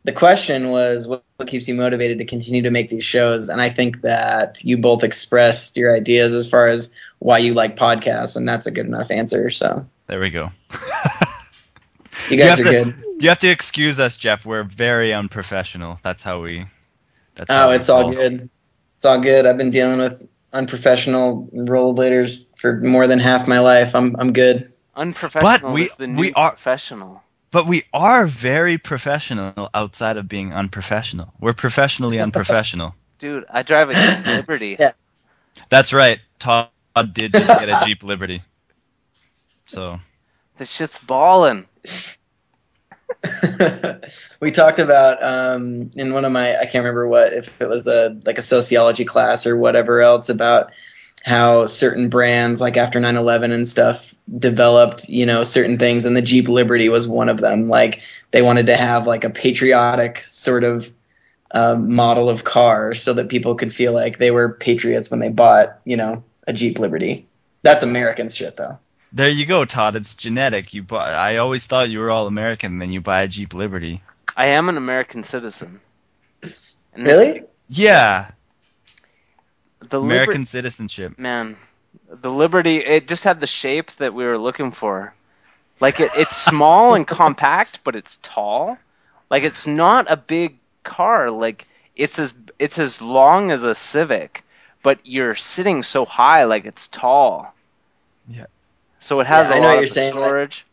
The question was what, what keeps you motivated to continue to make these shows, and I think that you both expressed your ideas as far as why you like podcasts, and that's a good enough answer. So There we go. [LAUGHS] you guys have are to- good. You have to excuse us, Jeff. We're very unprofessional. That's how we. That's Oh, we it's all roll. good. It's all good. I've been dealing with unprofessional rollerbladers for more than half my life. I'm I'm good. Unprofessional but we- is the we are- professional. But we are very professional outside of being unprofessional. We're professionally [LAUGHS] unprofessional. Dude, I drive a Jeep Liberty. [LAUGHS] Yeah. That's right. Todd did just get a Jeep Liberty. So This shit's ballin'. [LAUGHS] [LAUGHS] we talked about um, in one of my I can't remember what if it was a like a sociology class or whatever else about how certain brands like after 9/11 and stuff developed you know certain things and the Jeep Liberty was one of them. Like they wanted to have like a patriotic sort of um, model of car so that people could feel like they were patriots when they bought you know a Jeep Liberty. That's American shit though there you go, Todd. It's genetic. You buy, I always thought you were all American, then you buy a Jeep Liberty. I am an American citizen. And really The Yeah, Liber- American citizenship. man, the Liberty, it just had the shape that we were looking for. Like it, it's [LAUGHS] small and compact, but it's tall. Like it's not a big car. Like it's as it's as long as a Civic, but you're sitting so high, like it's tall. Yeah. So it has Yeah, a I know lot what you're of saying, like- storage.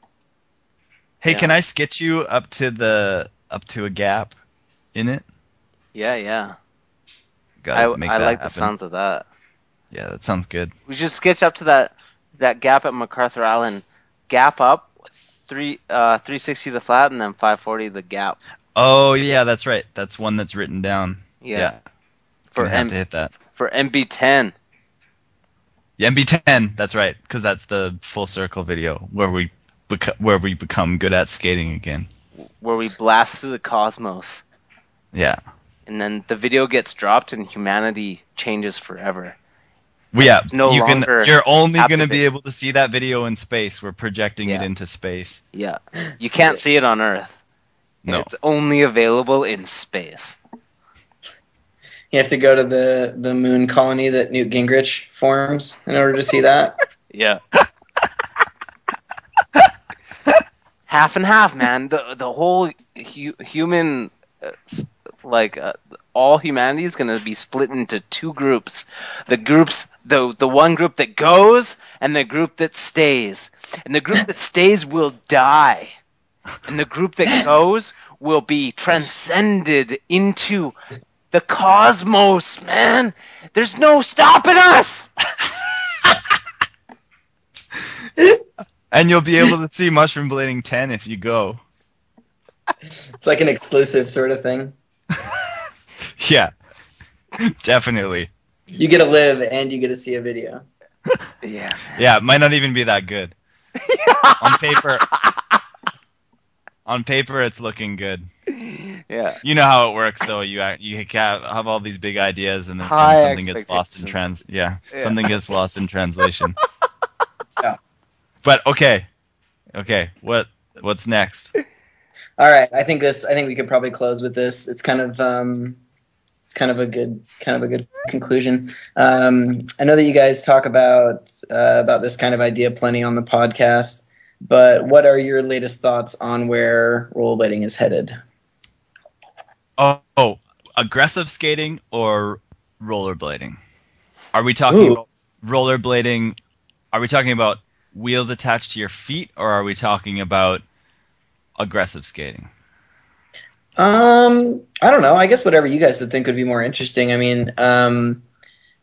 Hey, Yeah. can I sketch you up to the up to a gap in it? Yeah, yeah. Gotta I, make I that like the sounds of that. Yeah, that sounds good. We should sketch up to that that gap at MacArthur Island. Gap up, three uh, 360 the flat, and then 540 the gap. Oh yeah, that's right. That's one that's written down. Yeah. Yeah, For Gonna have to hit that. for MB10. Yeah, MB10. That's right, because that's the full circle video where we beco- where we become good at skating again. where we blast through the cosmos, Yeah. and then the video gets dropped, and humanity changes forever. Well, yeah, no you longer can. You're only going to be able to see that video in space. We're projecting it into space. Yeah, you can't see it on Earth. No. It's only available in space. You have to go to the, the moon colony that Newt Gingrich forms in order to see that. [LAUGHS] Yeah. half and half, man. The the whole hu- human, uh, like uh, all humanity is gonna be split into two groups. The groups, the the one group that goes, and the group that stays. And the group that stays will die, and the group that goes will be transcended into the cosmos, man. There's no stopping us. And you'll be able to see Mushroom Blading 10 if you go. It's like an exclusive sort of thing. [LAUGHS] Yeah. Definitely. You get to live and you get to see a video. Yeah. Yeah, it might not even be that good. On paper. On paper, it's looking good. [LAUGHS] Yeah. You know how it works, though. You you have have all these big ideas, and then High something gets lost in trans. Yeah, Yeah. something gets lost in translation. [LAUGHS] Yeah. But okay, okay. What what's next? [LAUGHS] All right, I think this. I think we could probably close with this. It's kind of um, it's kind of a good kind of a good conclusion. Um, I know that you guys talk about uh, about this kind of idea plenty on the podcast, but what are your latest thoughts on where rollerblading is headed? Oh, oh, aggressive skating or rollerblading? Are we talking Ooh. rollerblading? Are we talking about wheels attached to your feet, or are we talking about aggressive skating? Um, I don't know. I guess whatever you guys would think would be more interesting. I mean, um,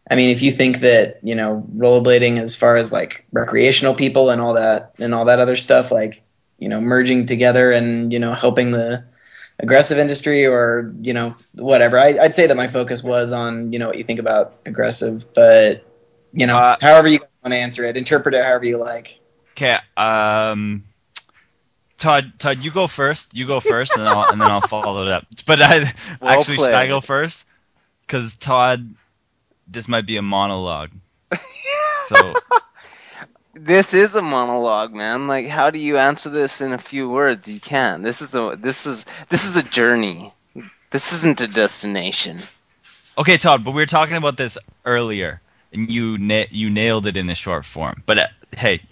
I mean, if you think that you know rollerblading, as far as like recreational people and all that and all that other stuff, like you know merging together and you know helping the aggressive industry or you know whatever, I, I'd say that my focus was on you know what you think about aggressive, but you know Uh, however you want to answer it, interpret it however you like. Okay, um, Todd, Todd, you go first. You go first, and, I'll, and then I'll follow it up. But I Well actually should I go first? Because Todd, this might be a monologue. [LAUGHS] So This is a monologue, man. Like, how do you answer this in a few words? You can't. This is a this is this is a journey. This isn't a destination. okay, Todd, but we were talking about this earlier, and you na- you nailed it in a short form. But uh, hey,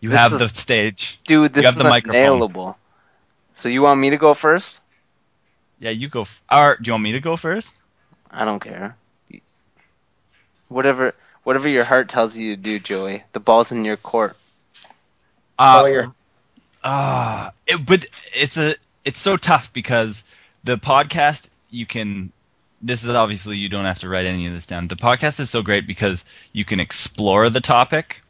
you This have is- the stage. Dude, this You have is the microphone. nailable. So you want me to go first? Yeah, you go. F- or do you want me to go first? I don't care. Whatever whatever your heart tells you to do, Joey. The ball's in your court. Uh, Follow your- Ah, it, but it's a it's so tough because the podcast you can. This is obviously you don't have to write any of this down. The podcast is so great because you can explore the topic,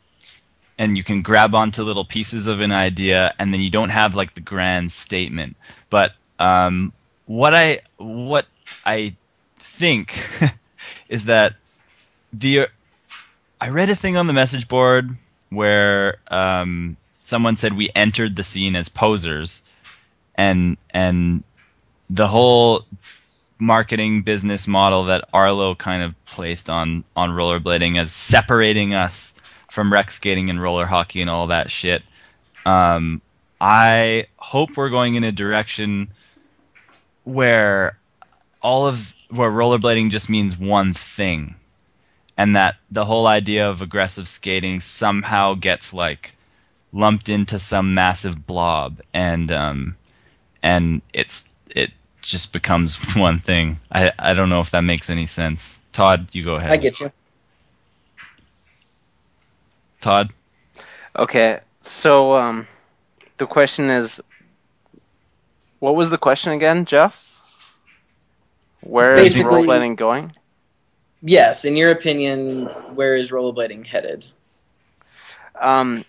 and you can grab onto little pieces of an idea, and then you don't have like the grand statement. But um, what I what I think [LAUGHS] is that the I read a thing on the message board where um, someone said we entered the scene as posers, and and the whole marketing business model that Arlo kind of placed on on rollerblading as separating us from rec skating and roller hockey and all that shit. Um, I hope we're going in a direction where all of where rollerblading just means one thing and that the whole idea of aggressive skating somehow gets like lumped into some massive blob and um and it's it just becomes [LAUGHS] one thing i i don't know if that makes any sense todd you go ahead I get you. todd Okay, so um, the question is, what was the question again, Jeff? Where is Basically- rollerblading going? Yes, in your opinion, where is rollerblading headed? Um,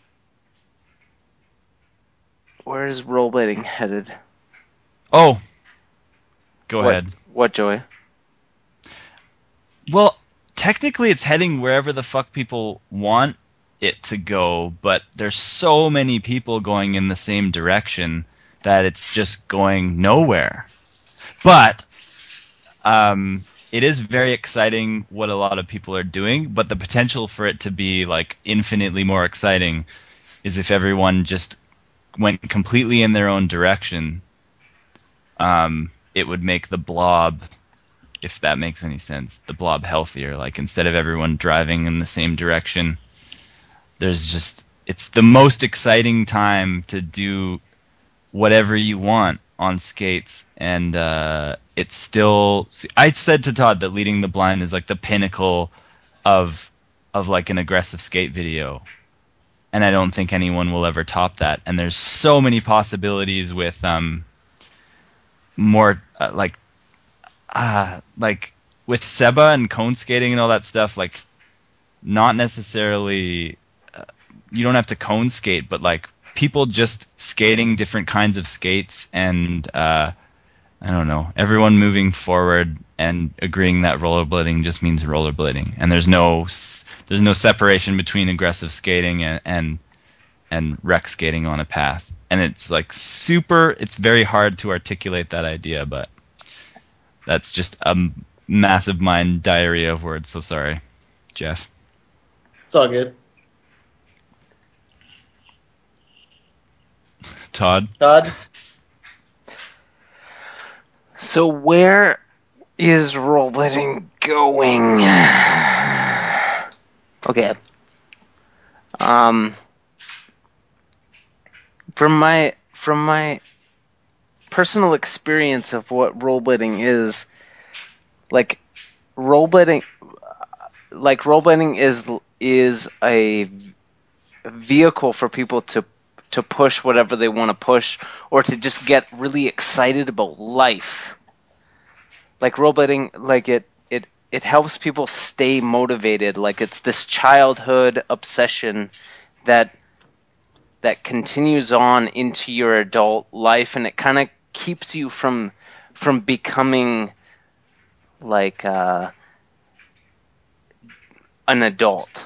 where is rollerblading headed? oh go What- ahead What, joy? Well, technically, it's heading wherever the fuck people want it to go, but there's so many people going in the same direction that it's just going nowhere. But um, it is very exciting what a lot of people are doing, but the potential for it to be like infinitely more exciting is if everyone just went completely in their own direction. Um, it would make the blob if that makes any sense, the blob healthier. Like instead of everyone driving in the same direction, there's just it's the most exciting time to do whatever you want on skates, and uh, it's still. I said to Todd that leading the blind is like the pinnacle of of like an aggressive skate video. And I don't think anyone will ever top that. And there's so many possibilities with um, more uh, like uh, like with Seba and cone skating and all that stuff, like not necessarily uh, you don't have to cone skate, but like people just skating different kinds of skates and uh, I don't know, everyone moving forward and agreeing that rollerblading just means rollerblading, and there's no there's no separation between aggressive skating and and, and rec skating on a path, and it's like super. It's very hard to articulate that idea, but that's just a massive mind diarrhea of words. So sorry, Jeff. It's all good. Todd. Todd? So where is rollerblading going? Okay. Um from my from my personal experience of what rollerblading is like rollerblading like rollerblading is is a vehicle for people to to push whatever they want to push or to just get really excited about life. Like rollerblading, like it, it, it helps people stay motivated. Like it's this childhood obsession that that continues on into your adult life, and it kind of keeps you from from becoming like uh, an adult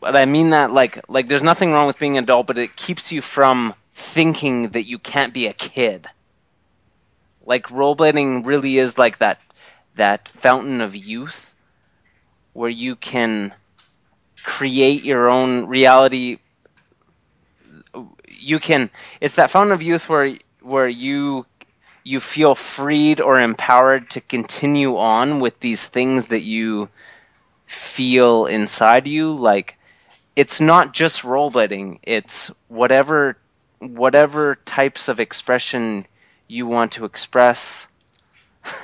but I mean that like like there's nothing wrong with being an adult, but it keeps you from thinking that you can't be a kid. Like rollerblading really is like that that fountain of youth where you can create your own reality you can it's that fountain of youth where where you you feel freed or empowered to continue on with these things that you feel inside you like it's not just rollerblading it's whatever whatever types of expression you want to express [LAUGHS]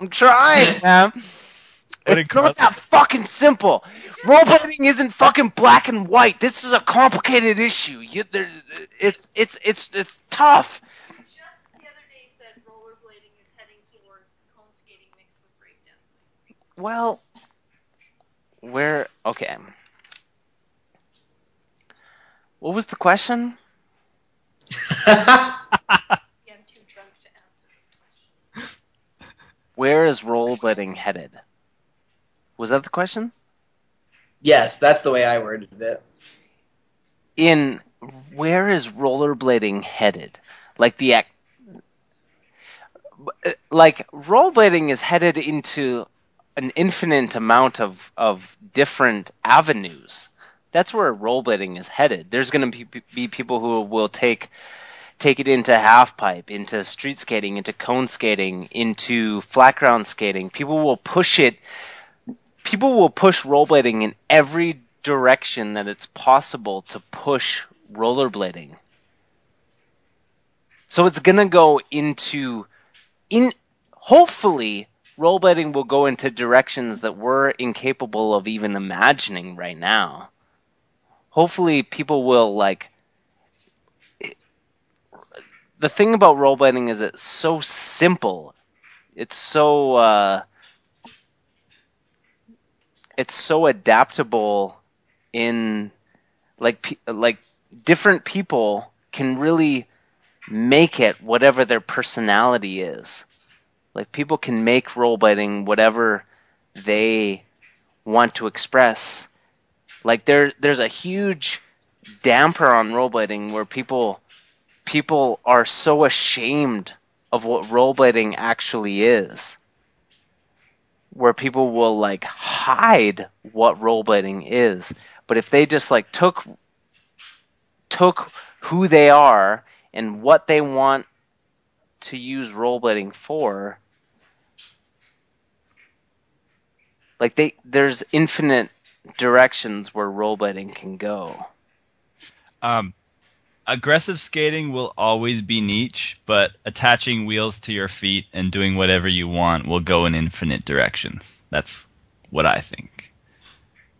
I'm trying, man. What It's not that fucking simple. Rollerblading isn't fucking black and white. This is a complicated issue. You, there, it's it's it's it's tough. Just the other day said rollerblading is heading towards cone skating mixed with breakdancing. Well, where? Okay. What was the question? [LAUGHS] Yeah, I'm too drunk to answer this question. Where is rollerblading headed? Was that the question? yes, that's the way I worded it. In where is rollerblading headed? Like the act. Like rollerblading is headed into an infinite amount of of different avenues. That's where rollerblading is headed. There's going to be, be people who will take take it into half pipe, into street skating, into cone skating, into flat ground skating. People will push it. People will push rollerblading in every direction that it's possible to push rollerblading. So it's gonna go into in hopefully rollerblading will go into directions that we're incapable of even imagining right now. Hopefully people will like the thing about rollerblading is it's so simple. It's so uh it's so adaptable in like like different people can really make it whatever their personality is. Like people can make rollerblading whatever they want to express. Like there there's a huge damper on rollerblading where people people are so ashamed of what rollerblading actually is. Where people will like hide what rollerblading is. But if they just like took took who they are and what they want to use rollerblading for, like they there's infinite directions where rollerblading can go. Um, aggressive skating will always be niche, but attaching wheels to your feet and doing whatever you want will go in infinite directions. That's what I think.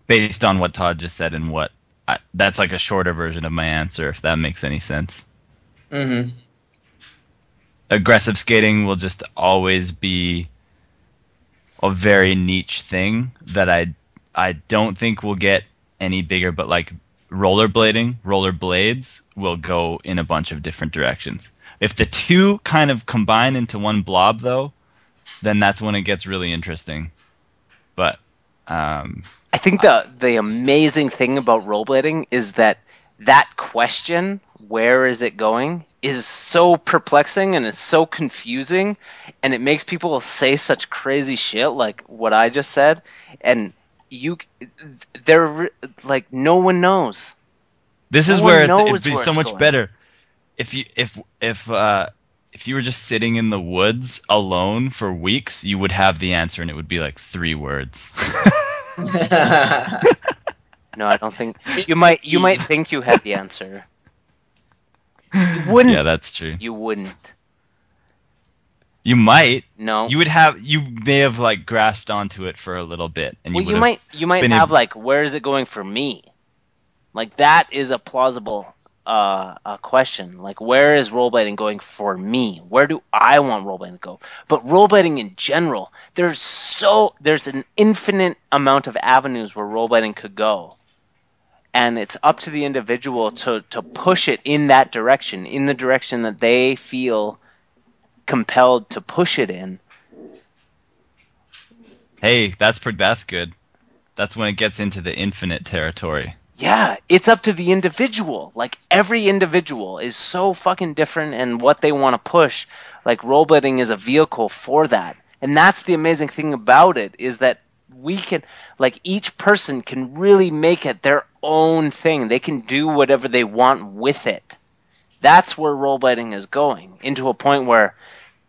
Based on what Todd just said and what I, that's like a shorter version of my answer, if that makes any sense. hmm Aggressive skating will just always be a very niche thing that I I don't think will get any bigger, but like rollerblading, rollerblades will go in a bunch of different directions. If the two kind of combine into one blob, though, then that's when it gets really interesting. But um, I think the the amazing thing about rollerblading is that that question, where is it going, is so perplexing and it's so confusing, and it makes people say such crazy shit like what I just said, and you, they're like no one knows. this No is where it's, it'd be where so it's much going. better if you if if uh, if you were just sitting in the woods alone for weeks, you would have the answer, and it would be like three words. [LAUGHS] [LAUGHS] No, I don't think you might. You might think you had the answer. You wouldn't. yeah, that's true. You wouldn't. You might. No. You would have. You may have like grasped onto it for a little bit, and you well, would you have- might you might have ab- like where is it going for me? Like that is a plausible uh, uh question. Like where is rollerblading going for me? Where do I want rollerblading to go? But rollerblading in general, there's so there's an infinite amount of avenues where rollerblading could go. And it's up to the individual to, to push it in that direction, in the direction that they feel compelled to push it in. Hey, that's. That's good. That's when it gets into the infinite territory. Yeah, it's up to the individual. Like every individual is so fucking different and what they want to push. Like rollerblading is a vehicle for that. And that's the amazing thing about it is that we can like each person can really make it their own thing. They can do whatever they want with it. That's where rollerblading is going into a point where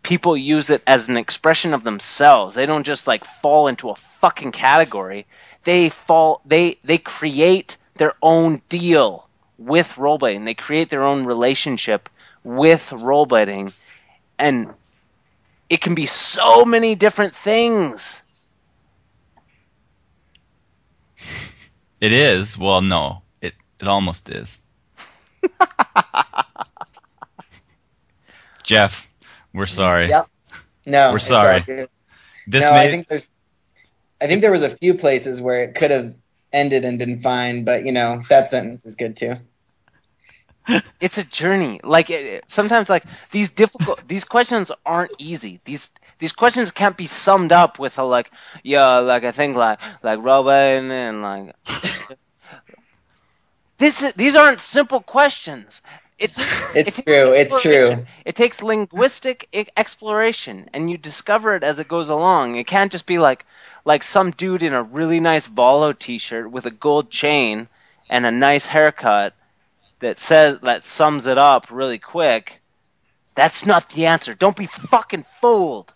people use it as an expression of themselves. They don't just like fall into a fucking category. They fall they they create their own deal with rollerblading. They create their own relationship with rollerblading and it can be so many different things. It is. Well, no. It it almost is. [LAUGHS] Jeff, we're sorry. Yep. No, We're sorry. This no, made I think there's, I think there was a few places where it could have ended and been fine, but you know that sentence is good too. [LAUGHS] It's a journey. Like it, it- sometimes, like these difficult, these questions aren't easy. These these questions can't be summed up with a like, yeah, like I think like like Robin and like. [LAUGHS] this is, these aren't simple questions. It, It's it true, it's true. It takes linguistic exploration, and you discover it as it goes along. It can't just be like like some dude in a really nice Bolo T-shirt with a gold chain and a nice haircut that says that sums it up really quick. That's not the answer. Don't be fucking fooled.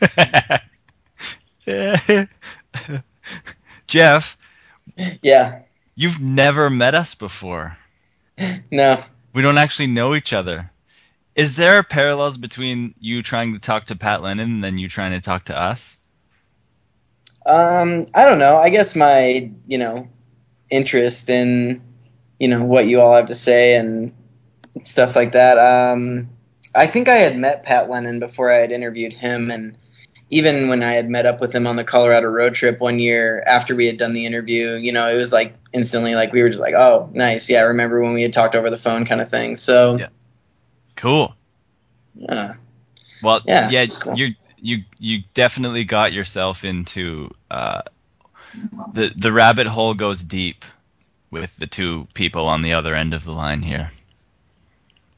[LAUGHS] Jeff, Yeah. you've never met us before. No. We don't actually know each other. Is there parallels between you trying to talk to Pat Lennon and then you trying to talk to us? Um, I don't know. I guess my, you know, interest in, you know, what you all have to say and stuff like that. Um, I think I had met Pat Lennon before I had interviewed him, and even when I had met up with him on the Colorado road trip one year after we had done the interview, you know, it was like instantly like we were just like, oh, nice, yeah, I remember when we had talked over the phone, kind of thing. So, Yeah. Cool. yeah. Well, Yeah, yeah, cool. you you you definitely got yourself into uh, the the rabbit hole goes deep with the two people on the other end of the line here.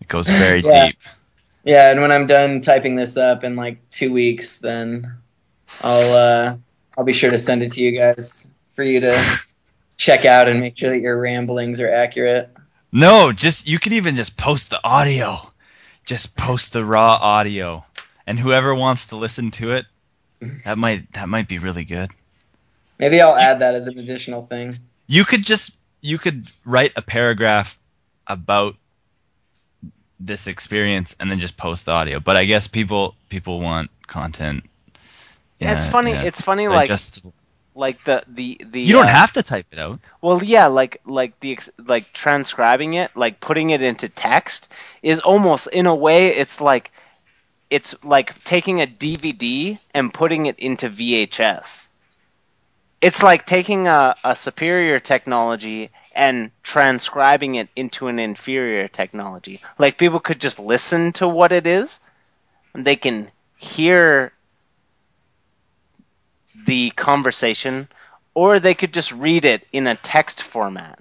It goes very [LAUGHS] Yeah. deep. Yeah, and when I'm done typing this up in like two weeks, then I'll uh, I'll be sure to send it to you guys for you to check out and make sure that your ramblings are accurate. No, just you can even just post the audio. Just post the raw audio, and whoever wants to listen to it, that might that might be really good. Maybe I'll add that as an additional thing. You could just you could write a paragraph about this experience and then just post the audio. But I guess people people want content. Yeah, it's funny. yeah, It's funny, like digestible. like the the the. you don't uh, have to type it out. Well, yeah, like like the ex- like transcribing it, like putting it into text is almost in a way it's like it's like taking a DVD and putting it into VHS. It's like taking a, a superior technology and transcribing it into an inferior technology. Like people could just listen to what it is, and they can hear the conversation or they could just read it in a text format.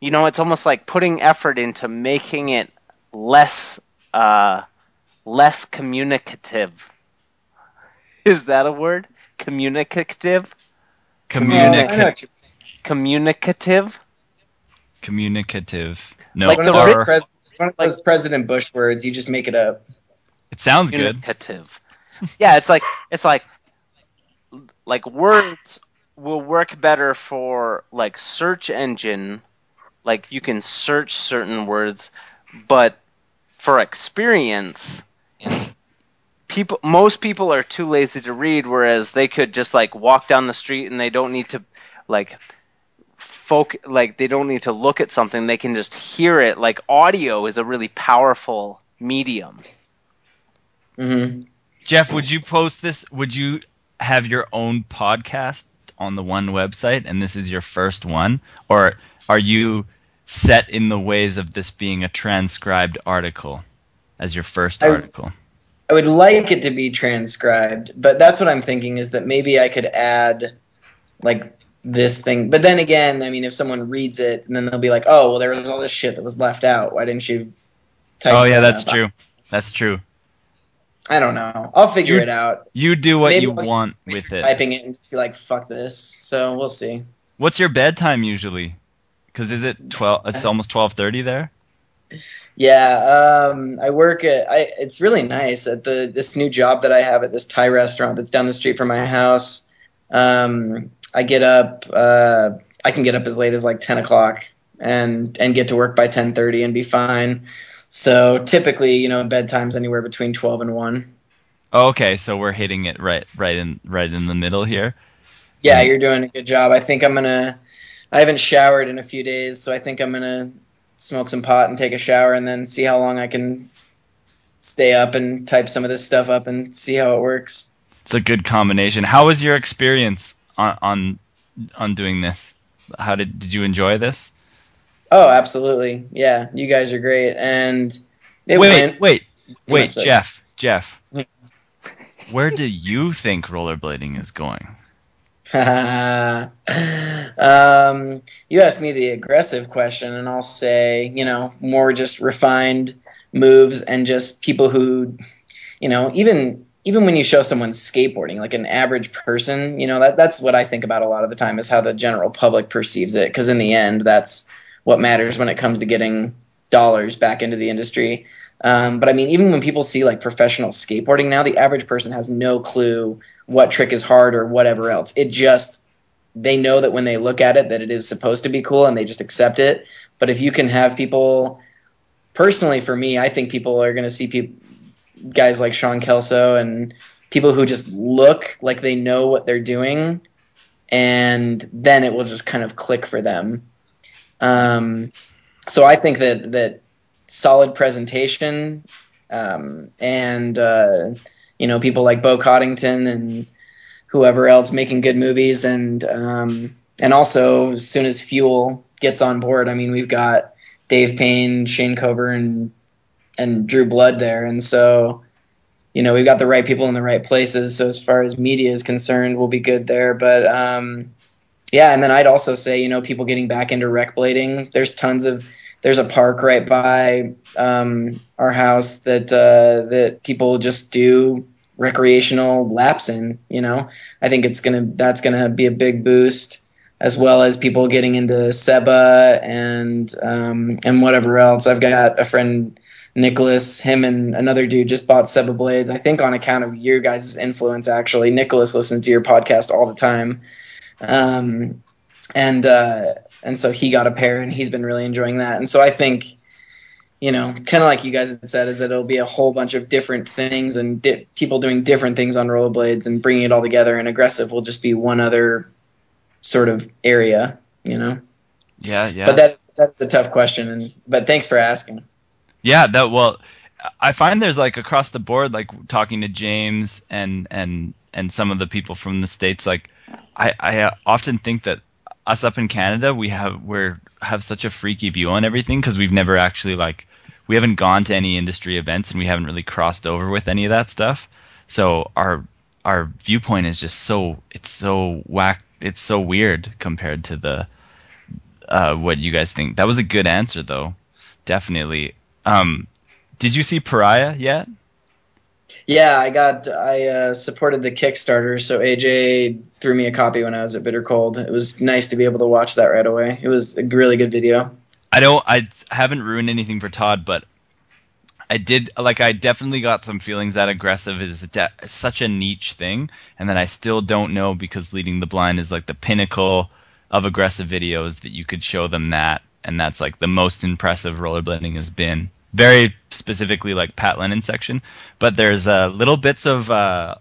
You know, it's almost like putting effort into making it less uh, less communicative. [LAUGHS] Is that a word? Communicative? Well, I know Communicative. what you- Communicative? communicative. No, Like one, the of or- pres- one of those President Bush words, you just make it up. it sounds good. Communicative. [LAUGHS] yeah, it's like it's like like words will work better for like search engine like you can search certain words but for experience people most people are too lazy to read whereas they could just like walk down the street and they don't need to like folk like they don't need to look at something they can just hear it like audio is a really powerful medium hmm Jeff, would you post this? Would you have your own podcast on the one website, and this is your first one, or are you set in the ways of this being a transcribed article as your first I- article? I would like it to be transcribed, but that's what I'm thinking is that maybe I could add like this thing. But then again, I mean, if someone reads it and then they'll be like, "Oh, well, there was all this shit that was left out. Why didn't you?" Type Oh yeah, that's up?" true. That's true. I don't know. I'll figure You- it out. You do what Maybe you I'll- want with it. Typing it and just be like, "Fuck this." So we'll see. What's your bedtime usually? Because is it twelve? It's almost twelve thirty there. Yeah, um, I work at. I, it's really nice at the this new job that I have at this Thai restaurant that's down the street from my house. Um, I get up. Uh, I can get up as late as like ten o'clock and and get to work by ten thirty and be fine. So typically, you know, bedtime's anywhere between twelve and one. Okay, so we're hitting it right, right in, right in the middle here. Yeah, you're doing a good job. I think I'm gonna. I haven't showered in a few days, so I think I'm gonna smoke some pot and take a shower, and then see how long I can stay up and type some of this stuff up and see how it works. It's a good combination. How was your experience on on, on doing this? How did did you enjoy this? Oh, absolutely. Yeah, you guys are great, and it wait, went. wait, wait, like- Jeff, Jeff. [LAUGHS] Where do you think rollerblading is going? [LAUGHS] um, you asked me the aggressive question, and I'll say, you know, more just refined moves and just people who, you know, even even when you show someone skateboarding, like an average person, you know, that that's what I think about a lot of the time is how the general public perceives it, because in the end, that's what matters when it comes to getting dollars back into the industry. Um, but I mean, even when people see like professional skateboarding now, the average person has no clue what trick is hard or whatever else. It just they know that when they look at it that it is supposed to be cool and they just accept it. But if you can have people personally for me, I think people are going to see people guys like Sean Kelso and people who just look like they know what they're doing and then it will just kind of click for them. Um, so I think that that solid presentation um, and uh, you know people like Bo Coddington and whoever else making good movies and um, and also as soon as Fuel gets on board, I mean we've got Dave Payne, Shane Coburn, and Drew Blood there, and so you know we've got the right people in the right places. So as far as media is concerned, we'll be good there. But um, yeah, and then I'd also say you know people getting back into rec blading. There's tons of there's a park right by um, our house that uh, that people just do recreational laps in. You know, I think it's gonna that's gonna be a big boost, as well as people getting into Seba and um, and whatever else. I've got a friend. Nicholas, him and another dude just bought Seba blades. I think on account of your guys' influence. Actually, Nicholas listens to your podcast all the time, um, and uh, and so he got a pair and he's been really enjoying that. And so I think, you know, kind of like you guys had said, is that it'll be a whole bunch of different things and di- people doing different things on rollerblades and bringing it all together. And aggressive will just be one other sort of area, you know. Yeah, yeah. But that's that's a tough question. And but thanks for asking. Yeah, that well, I find there's like across the board, like talking to James and and and some of the people from the states. Like, I I uh, often think that us up in Canada, we have we're have such a freaky view on everything because we've never actually like we haven't gone to any industry events and we haven't really crossed over with any of that stuff. So our our viewpoint is just so it's so whack it's so weird compared to the uh, what you guys think. That was a good answer though, definitely. Um, did you see Pariah yet? Yeah, I got I uh, supported the Kickstarter, so AJ threw me a copy when I was at Bitter Cold. It was nice to be able to watch that right away. It was a really good video. I don't. I haven't ruined anything for Todd, but I did. Like, I definitely got some feelings that aggressive is de- such a niche thing, and that I still don't know because leading the blind is like the pinnacle of aggressive videos that you could show them that, and that's like the most impressive rollerblading has been. Very specifically, like Pat Lennon section, but there's uh, little bits of uh,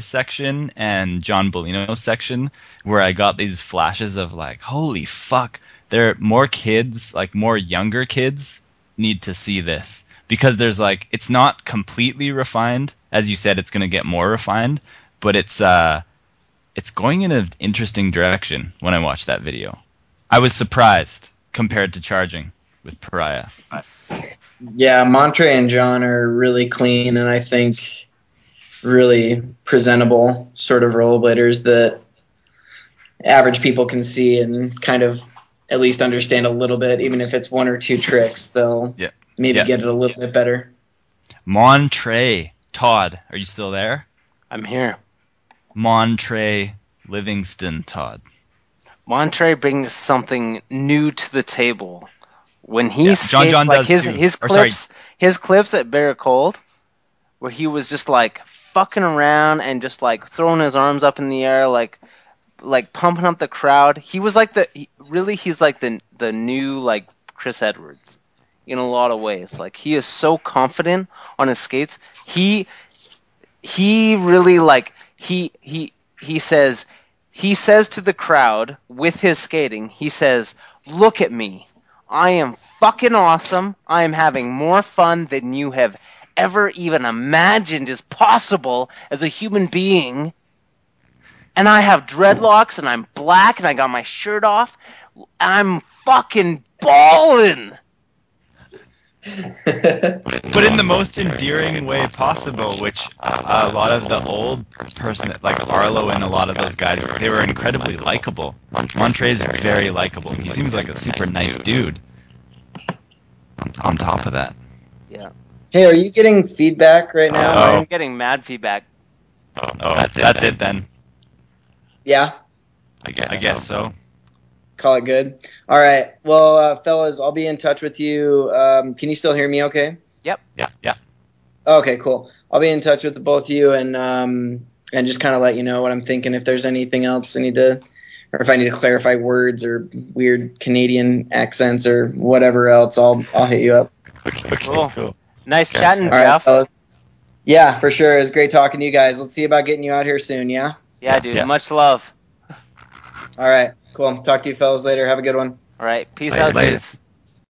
section and John Bolino section where I got these flashes of like, holy fuck, there are more kids, like more younger kids, need to see this because there's like it's not completely refined, as you said, it's going to get more refined, but it's uh, it's going in an interesting direction. When I watched that video, I was surprised compared to charging with Pariah. Yeah, Montre and John are really clean and I think really presentable sort of rollerbladers that average people can see and kind of at least understand a little bit, even if it's one or two tricks, they'll Yeah. maybe Yeah. get it a little bit better. Montre, Todd, are you still there? I'm here. Montre Livingston, Todd. Montre brings something new to the table. When he Yeah, skates, John John like his too. his Or clips, his clips at Bitter Cold, where he was just like fucking around and just like throwing his arms up in the air, like like pumping up the crowd. He was like the he, really he's like the the new like Chris Edwards. in a lot of ways. Like he is so confident on his skates. He he really like he he he says he says to the crowd with his skating, he says, "Look at me. I am fucking awesome. I am having more fun than you have ever even imagined is possible as a human being." And I have dreadlocks and I'm black and I got my shirt off. I'm fucking balling. [LAUGHS] but in the most endearing way possible, which uh, a lot of the old person, like Arlo and a lot of those guys, they were incredibly likable. Montre is very likable. He seems like a super nice dude. On top of that, Yeah. hey, are you getting feedback right now? Oh. I'm getting mad feedback. oh, that's it. That's it then. Yeah, I guess. I guess so. Call it good. All right. Well, uh, fellas, I'll be in touch with you. Um, can you still hear me? Okay. Yep. Yeah, yeah. Okay, cool. I'll be in touch with both of you and um, and just kind of let you know what I'm thinking. If there's anything else I need to, or if I need to clarify words or weird Canadian accents or whatever else, I'll I'll hit you up. Okay, okay, Cool. cool. Nice Okay. chatting, All right, Jeff. fellas. Yeah, for sure. It was great talking to you guys. Let's see about getting you out here soon. Yeah. yeah, dude. Yeah. Much love. All right. Cool. Talk to you fellas later. Have a good one. All right. Peace Later, out, later. dudes.